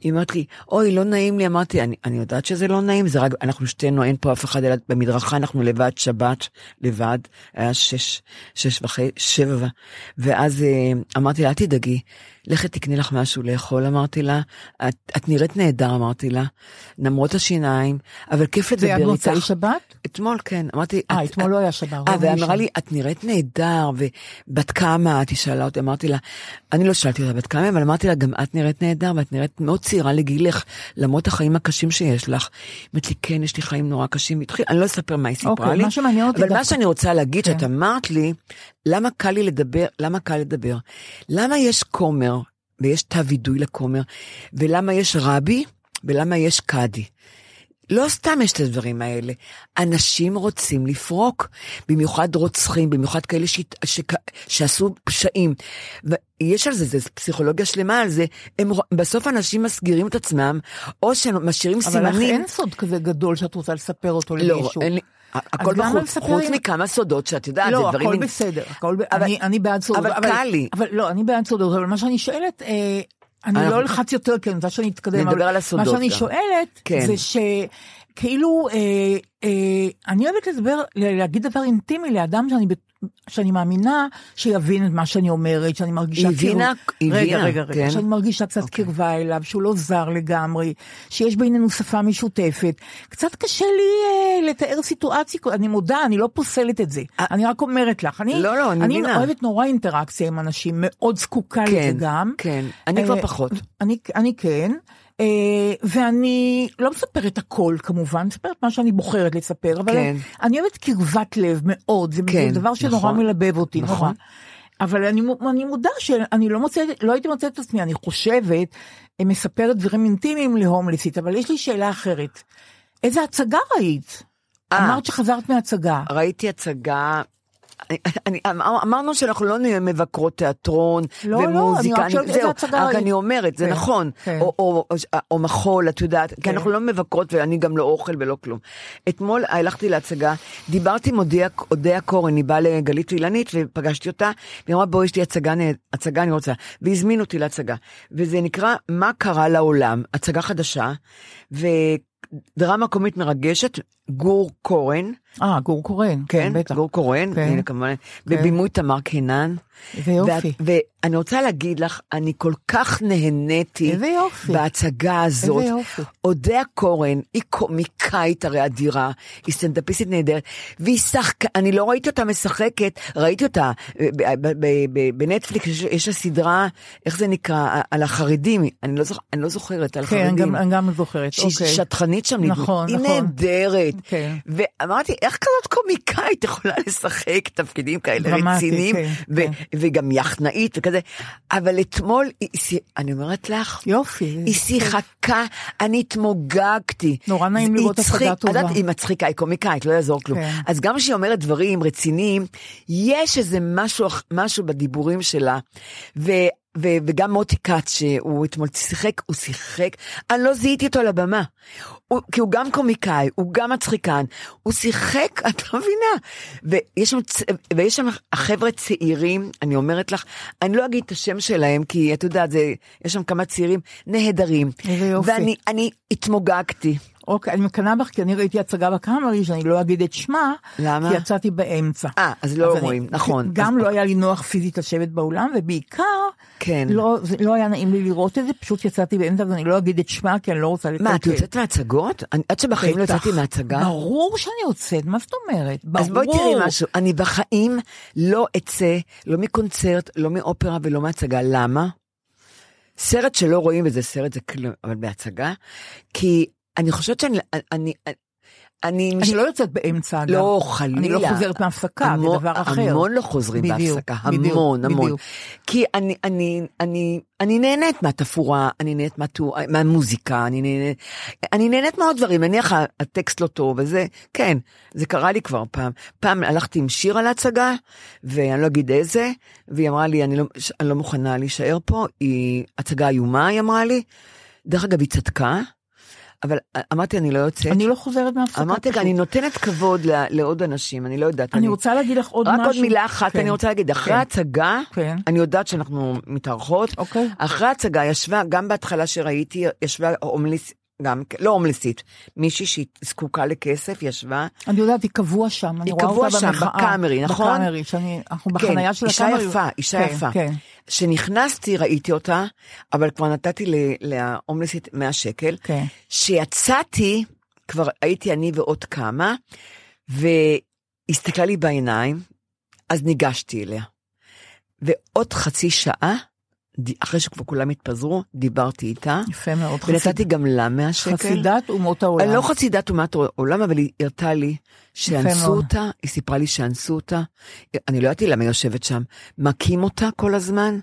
היא אומרת לי, אוי, לא נעים לי, אמרתי, אני, אני יודעת שזה לא נעים, זה רק, אנחנו שתינו, אין פה אף אחד, אלא במדרכה אנחנו לבד, שבת, לבד, היה שש, שש וחצי, שבע, ואז אה, אמרתי לה, אל תדאגי, לכי תקני לך משהו לאכול, אמרתי לה, את, את נראית נהדר, אמרתי לה, למרות השיניים, אבל כיף זה היה לדבר במוצאי איתך. שבת? אתמול, כן, אמרתי, אה, את- אתמול לא היה שבת. אה, והיא. אמרה לי, את נראית נהדר, ובת כמה את? היא שאלה אותי, אמרתי לה, אני לא שאלתי אותה בת כמה, אבל אמרתי לה, גם את נראית נהדר, ואת נראית מאוד צעירה לגילך, למרות החיים הקשים שיש לך. היא אמרת לי, כן, יש לי חיים נורא קשים. התחיל, אני לא אספר מה היא סיפרה אוקיי, לי, מה שמעניין אותי אבל מה דווקא- שאני רוצה להגיד, כן. שאת אמרת לי, למה קל לי לדבר, למה קל לדבר? למה יש כומר, ויש תא וידוי לכומר, ולמה יש רבי, ולמה יש קאדי? לא סתם יש את הדברים האלה. אנשים רוצים לפרוק, במיוחד רוצחים, במיוחד כאלה ש... ש... שעשו פשעים. ויש על זה, זה פסיכולוגיה שלמה על זה, הם... בסוף אנשים מסגירים את עצמם, או שמשאירים אבל סימנים. לך אין סוד כזה גדול שאת רוצה לספר אותו לא, למישהו. אין לי... הכל בחוץ, חוץ מכמה סודות שאת יודעת, לא, זה דברים... הכל מין- בסדר, הכל. אבל- אני, אני בעד סודות. אבל קל לי. אבל לא, אני בעד סודות, אבל מה שאני שואלת, אה, אני אנחנו- לא אלחץ יותר, כי אני רוצה שאני אתקדם. נדבר על הסודות מה שאני גם. שואלת, כן. זה שכאילו, אה, אה, אני אוהבת לדבר, להגיד דבר אינטימי לאדם שאני, שאני מאמינה שיבין את מה שאני אומרת, שאני מרגישה היא הבינה- היא רגע, הבינה, רגע, רגע, כן. שאני מרגישה קצת אוקיי. קרבה אליו, שהוא לא זר לגמרי, שיש בינינו שפה משותפת. קצת קשה לי אה, לתאר סיטואציה, אני מודה, אני לא פוסלת את זה. אני רק אומרת לך, אני, לא, לא, אני אני מבינה. אוהבת נורא אינטראקציה עם אנשים, מאוד זקוקה כן, לזה גם. כן. אני כבר אה, פחות. אני, אני כן, אה, ואני לא מספרת הכל כמובן, מספרת מה שאני בוחרת לספר, אבל כן. אני אוהבת קרבת לב מאוד, זה, כן, דבר שנורא נכון. מלבב אותי, נכון. נורא. אבל אני, אני מודה שאני לא מוצאת, לא הייתי מוצאת את עצמי, אני חושבת, אה, מספרת דברים אינטימיים להומלסית, אבל יש לי שאלה אחרת. איזה הצגה ראית? אה. אמרת שחזרת מהצגה. ראיתי הצגה, אני, אני, אמר- אמרנו שאנחנו לא נהיה מבקרות תיאטרון לא, לא, ומוזיקה, אני רק שואלת איזה זהו, הצגה רק. אני אומרת, זה כן, נכון, כן. או, או, או, או מחול, את יודעת, כי כן. אנחנו לא מבקרות ואני גם לא אוכל ולא כלום. אתמול הלכתי להצגה, דיברתי עם אודיה, קורן, היא באה לגלית ואילנית ופגשתי אותה, והיא אמרה בואי יש לי הצגה, הצגה אני רוצה, והזמינו אותי להצגה, וזה נקרא מה קרה לעולם, הצגה חדשה, דרמה קומית מרגשת, גור קורן, אה, גור קורן. כן, בטח. גור קורן, כן. כמובן, בבימוי תמר קינן. איזה יופי. ואת- ואני רוצה להגיד לך, אני כל כך נהניתי איזה יופי. בהצגה הזאת. איזה יופי. אודיה קורן, היא קומיקאית הרי אדירה, היא סטנדאפיסטית נהדרת, והיא שחקה, אני לא ראיתי אותה משחקת, ראיתי אותה בנטפליקס, יש- לה סדרה, איך זה נקרא, על החרדים, אני לא, זוכ, אני לא זוכרת, על כן, חרדים. גם- אני גם זוכרת, שהיא אוקיי. שטחנית שם. נכון, היא נכון. נהדרת. כן. ואמרתי, איך כזאת קומיקאית יכולה לשחק תפקידים כאלה דרמטי, רציניים, כן, ו- כן. וגם יחנאית וכזה, אבל אתמול, היא- אני אומרת לך, יופי. היא שיחקה, אני התמוגגתי. נורא נעים לראות הצגה טובה. יודעת, היא מצחיקה, היא קומיקאית, לא יעזור כלום. כן. אז גם כשהיא אומרת דברים רציניים, יש איזה משהו, משהו בדיבורים שלה. ו... ו- וגם מוטי כץ, שהוא אתמול שיחק, הוא שיחק, אני לא זיהיתי אותו על הבמה. הוא, כי הוא גם קומיקאי, הוא גם מצחיקן, הוא שיחק, את לא מבינה. ויש שם, ויש שם חבר'ה צעירים, אני אומרת לך, אני לא אגיד את השם שלהם, כי את יודעת, זה, יש שם כמה צעירים נהדרים. איזה יופי. ואני אני התמוגגתי. אוקיי, אני מקנאה בך, כי אני ראיתי הצגה בקאמרי, שאני לא אגיד את שמה, למה? כי יצאתי באמצע. אה, אז לא אז אני- רואים, נכון. גם אז- לא היה לי נוח פיזית לשבת באולם, ובעיקר, כן. לא, זה לא היה נעים לי לראות את זה, פשוט יצאתי באמצע, ואני לא אגיד את שמה, כי אני לא רוצה לקלקל. מה, את יוצאת מהצגות? אני- עד שבחיים לא. יצאתי מהצגה? ברור שאני יוצאת, מה זאת אומרת? ברור. אז בואי תראי משהו, אני בחיים לא אצא, לא מקונצרט, לא מאופרה ולא מהצגה. למה? סרט שלא רואים, וזה סרט זה כלום, אבל בהצגה, כי אני חושבת שאני, אני, אני, אני לא יוצאת באמצע, אגב. לא, חלילה. אני לא חוזרת מהפסקה, זה המון- דבר אחר. המון לא חוזרים בדיוק, בהפסקה, בדיוק, המון, המון. בדיוק. כי אני, אני, אני, אני נהנית מהתפאורה, אני נהנית מהטור, מהמוזיקה, אני נהנית, אני נהנית מעוד דברים, נניח הטקסט לא טוב, וזה, כן, זה קרה לי כבר פעם. פעם הלכתי עם שיר על ההצגה, ואני לא אגיד איזה, והיא אמרה לי, אני לא, אני לא מוכנה להישאר פה, היא הצגה איומה, היא אמרה לי. דרך אגב, היא צדקה, אבל אמרתי, אני לא יוצאת. אני לא חוזרת מהפסקה. אמרתי, פשוט. אני נותנת כבוד ל- לעוד אנשים, אני לא יודעת. אני רוצה להגיד לך עוד רק משהו. עוד מילה אחת כן. אני רוצה להגיד, אחרי כן. ההצגה, כן. אני יודעת שאנחנו מתארחות, אוקיי. אחרי ההצגה ישבה, גם בהתחלה שראיתי, ישבה הומלס, גם, לא הומלסית, מישהי שהיא זקוקה לכסף, ישבה, אני יודעת, היא קבוע שם, אני היא רואה קבוע אותה שם, במחאה. בקאמרי, נכון? בקאמרי, שאני, אנחנו כן, בחנייה של אישה הקאמרי. יפה, אישה כן, יפה. כשנכנסתי ראיתי אותה, אבל כבר נתתי להומלסית 100 שקל. כן. כשיצאתי, כבר הייתי אני ועוד כמה, והסתכלה לי בעיניים, אז ניגשתי אליה. ועוד חצי שעה, אחרי שכבר כולם התפזרו, דיברתי איתה, יפה מאוד. ונתתי גם לה 100 שקל. חסידת אומות העולם. לא חסידת אומת העולם, אבל היא הראתה לי שאנסו. אותה, היא סיפרה לי שאנסו אותה, אני לא ידעתי למה היא יושבת שם, מכים אותה כל הזמן,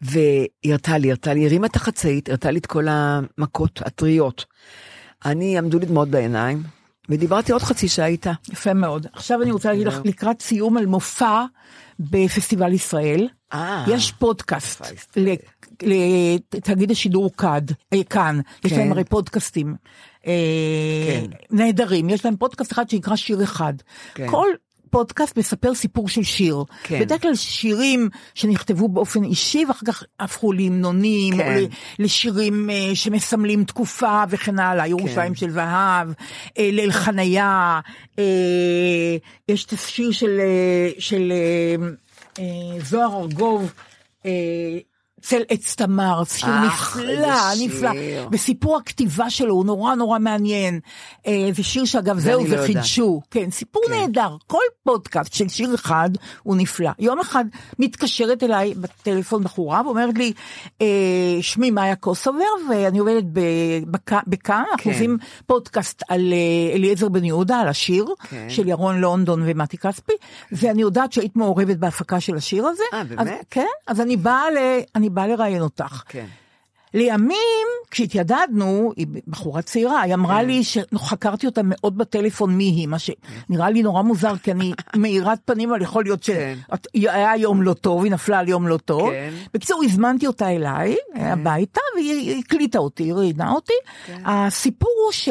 והיא הראתה לי, הראתה לי, הרימה את החצאית, הראתה לי את כל המכות הטריות. אני, עמדו לי דמעות בעיניים, ודיברתי עוד חצי שעה איתה. יפה מאוד. עכשיו אני רוצה להגיד לך, לקראת סיום על מופע בפסטיבל ישראל, אה, יש פודקאסט לתאגיד השידור כד, אה, כאן, יש כן. להם הרי פודקאסטים אה, כן. נהדרים, יש להם פודקאסט אחד שנקרא שיר אחד. כן. כל פודקאסט מספר סיפור של שיר. כן. בדרך כלל שירים שנכתבו באופן אישי ואחר כך הפכו להמנונים, כן. או לשירים אה, שמסמלים תקופה וכן הלאה, ירושלים של זהב, אה, ליל חניה, אה, יש את השיר של, אה, של אה, זוהר ארגוב, אה, צל עץ תמר, שיר אה, נפלא, נפלא. וסיפור הכתיבה שלו הוא נורא נורא מעניין. אה, זה שיר שאגב, זה זהו, זה לא. חידשו. כן, סיפור כן. נהדר. כל פודקאסט של שיר אחד הוא נפלא. יום אחד מתקשרת אליי בטלפון בחורה ואומרת לי, אה, שמי מאיה קוסובר, ואני עובדת בכאן, אנחנו כן. עושים פודקאסט על אה, אליעזר בן יהודה, על השיר כן. של ירון לונדון ומתי כספי, ואני יודעת שהיית מעורבת בהפקה של השיר הזה. אה, באמת? כן, אז אני באה ל- אני באה לראיין אותך. כן. לימים, כשהתיידדנו, היא בחורה צעירה, היא כן. אמרה לי שחקרתי אותה מאוד בטלפון מי היא, מה שנראה לי נורא מוזר, כי אני מאירת פנים, אבל יכול להיות כן. שהיה יום לא טוב, היא נפלה על יום לא טוב. כן. בקיצור, הזמנתי אותה אליי, הביתה, והיא הקליטה אותי, היא ראיינה אותי. כן. הסיפור הוא ש...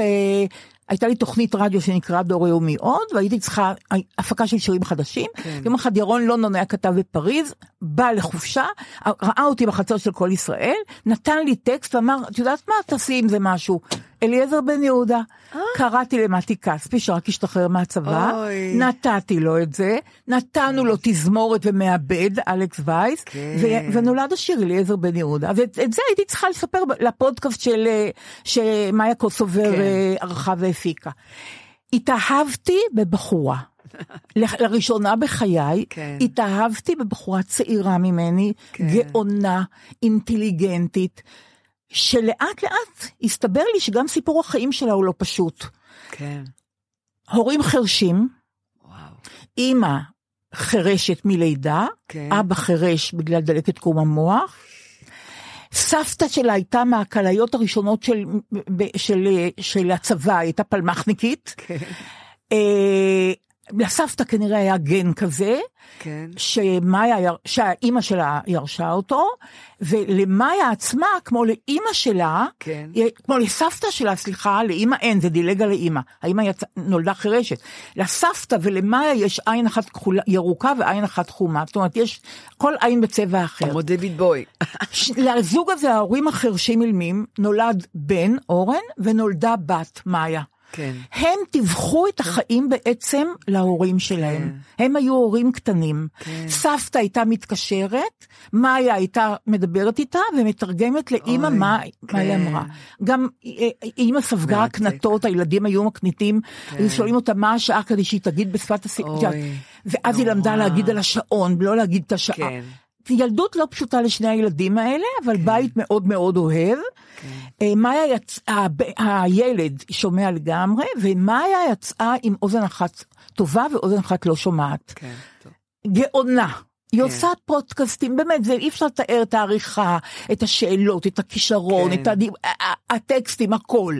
הייתה לי תוכנית רדיו שנקרא דור יומי עוד, והייתי צריכה הפקה של שירים חדשים. כן. יום אחד ירון לונדון היה כתב בפריז, בא לחופשה, ראה אותי בחצר של כל ישראל, נתן לי טקסט ואמר, את יודעת מה, תעשי עם זה משהו. אליעזר בן יהודה. קראתי למתי כספי שרק השתחרר מהצבא, אוי. נתתי לו את זה, נתנו לו תזמורת ומעבד, אלכס וייס, כן. ו- ונולד השיר אליעזר בן יהודה. ואת את זה הייתי צריכה לספר לפודקאסט של אה, שמאיה קוסובר כן. אה, ערכה והפיקה. התאהבתי בבחורה. לראשונה בחיי, כן. התאהבתי בבחורה צעירה ממני, כן. גאונה, אינטליגנטית, שלאט לאט הסתבר לי שגם סיפור החיים שלה הוא לא פשוט. כן. הורים חרשים, וואו. אימא חירשת מלידה, כן. אבא חירש בגלל דלקת קרום המוח. סבתא שלה הייתה מהכליות הראשונות של, ב- של, של הצבא, הייתה פלמחניקית. כן. אה, לסבתא כנראה היה גן כזה, כן. שמאיה, שהאימא שלה ירשה אותו, ולמאיה עצמה, כמו לאימא שלה, כן. כמו לסבתא שלה, סליחה, לאימא אין, זה דילג על האימא, האימא יצא, נולדה חירשת. לסבתא ולמאיה יש עין אחת כחולה, ירוקה ועין אחת חומה, זאת אומרת, יש כל עין בצבע אחר. כמו דויד בוי. לזוג הזה, ההורים החרשים אילמים, נולד בן, אורן, ונולדה בת, מאיה. כן. הם טיווחו את החיים בעצם להורים שלהם. הם היו הורים קטנים. סבתא הייתה מתקשרת, מאיה הייתה מדברת איתה ומתרגמת לאימא אוי, מה מה היא כן. אמרה. גם אה, אימא ספגה. הקנטות, הילדים היו מקניטים, היו שואלים אותה מה השעה כדי שהיא תגיד בשפת הסיפור. ואז היא למדה נורא. להגיד על השעון, לא להגיד את השעה. כן. ילדות לא פשוטה לשני הילדים האלה, אבל בית מאוד מאוד אוהב. אה, מאיה יצאה, הילד שומע לגמרי, ומאיה יצאה עם אוזן אחת טובה ואוזן אחת לא שומעת. כן. טוב. גאונה. היא כן. עושה פודקאסטים, באמת, זה אי אפשר לתאר את העריכה, את השאלות, את הכישרון, כן. את הדיב... הטקסטים, הכל.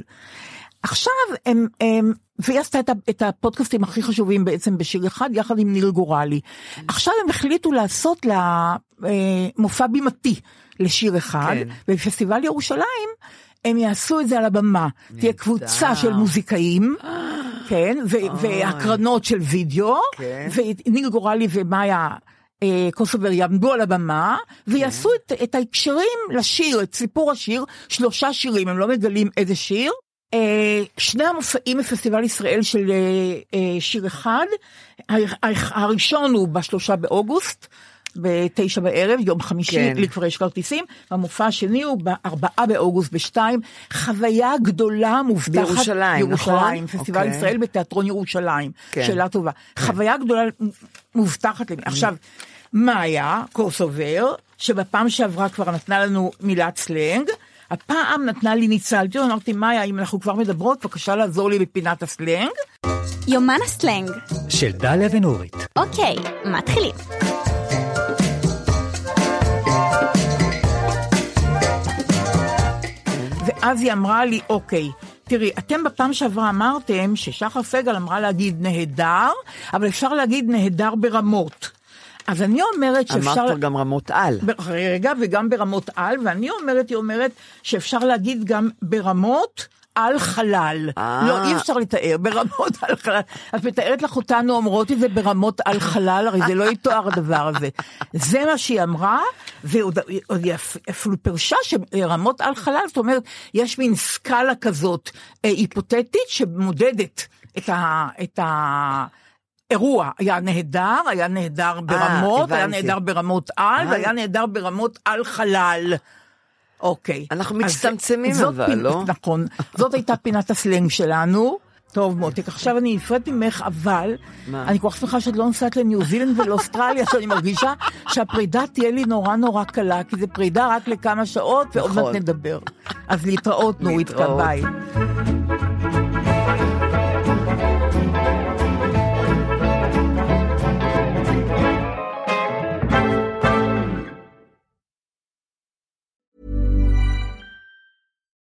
עכשיו הם, הם והיא עשתה את, את הפודקאסטים הכי חשובים בעצם בשיר אחד, יחד עם ניל גורלי. עכשיו הם החליטו לעשות לה אה, מופע בימתי לשיר אחד, כן. בפסטיבל ירושלים הם יעשו את זה על הבמה. תהיה קבוצה של מוזיקאים, כן, והקרנות של וידאו, כן. וניל גורלי ומאיה אה, קוסובר יעמדו על הבמה, ויעשו את, את ההקשרים לשיר, את סיפור השיר, שלושה שירים, הם לא מגלים איזה שיר. אה, שני המופעים בפסטיבל ישראל של אה, אה, שיר אחד, הראשון הוא בשלושה באוגוסט. בתשע בערב, יום חמישי, כן. לי כבר יש כרטיסים, והמופע השני הוא בארבעה באוגוסט בשתיים, חוויה גדולה מובטחת. בירושלים, ירושלים, נכון? פסטיבל אוקיי. ישראל בתיאטרון ירושלים. כן. שאלה טובה. חוויה גדולה מובטחת לי. עכשיו, מאיה קוסובר, שבפעם שעברה כבר נתנה לנו מילת סלנג, הפעם נתנה לי ניצלתי, אמרתי, מאיה, אם אנחנו כבר מדברות, בבקשה לעזור לי בפינת הסלנג. יומן הסלנג. של דליה ונורית. אוקיי, מתחילים. ואז היא אמרה לי, אוקיי, תראי, אתם בפעם שעברה אמרתם ששחר סגל אמרה להגיד נהדר, אבל אפשר להגיד נהדר ברמות. אז אני אומרת שאפשר... אמרת גם רמות על. רגע, וגם ברמות על, ואני אומרת, היא אומרת שאפשר להגיד גם ברמות על חלל. אה. לא, אי אפשר לתאר, ברמות על חלל. את מתארת לך אותנו אומרות את זה ברמות על חלל, הרי זה לא יתואר הדבר הזה. זה מה שהיא אמרה, ועוד היא אפילו פירשה שרמות על חלל, זאת אומרת, יש מין סקאלה כזאת אה, היפותטית שמודדת את ה... את ה אירוע היה נהדר, היה נהדר ברמות, היה הבנתי. נהדר ברמות על, אה. והיה נהדר ברמות על חלל. אוקיי. אנחנו מצטמצמים אבל, פינ- לא? נכון. זאת הייתה פינת הסלנג שלנו. טוב מותק, עכשיו אני נפרדת ממך, אבל מה? אני כל כך שמחה שאת לא נוסעת לניו זילנד ולאוסטרליה, שאני מרגישה שהפרידה תהיה לי נורא נורא קלה, כי זו פרידה רק לכמה שעות, ועוד נכון. מעט נדבר. אז להתראות, נורית, להתראות. ביי.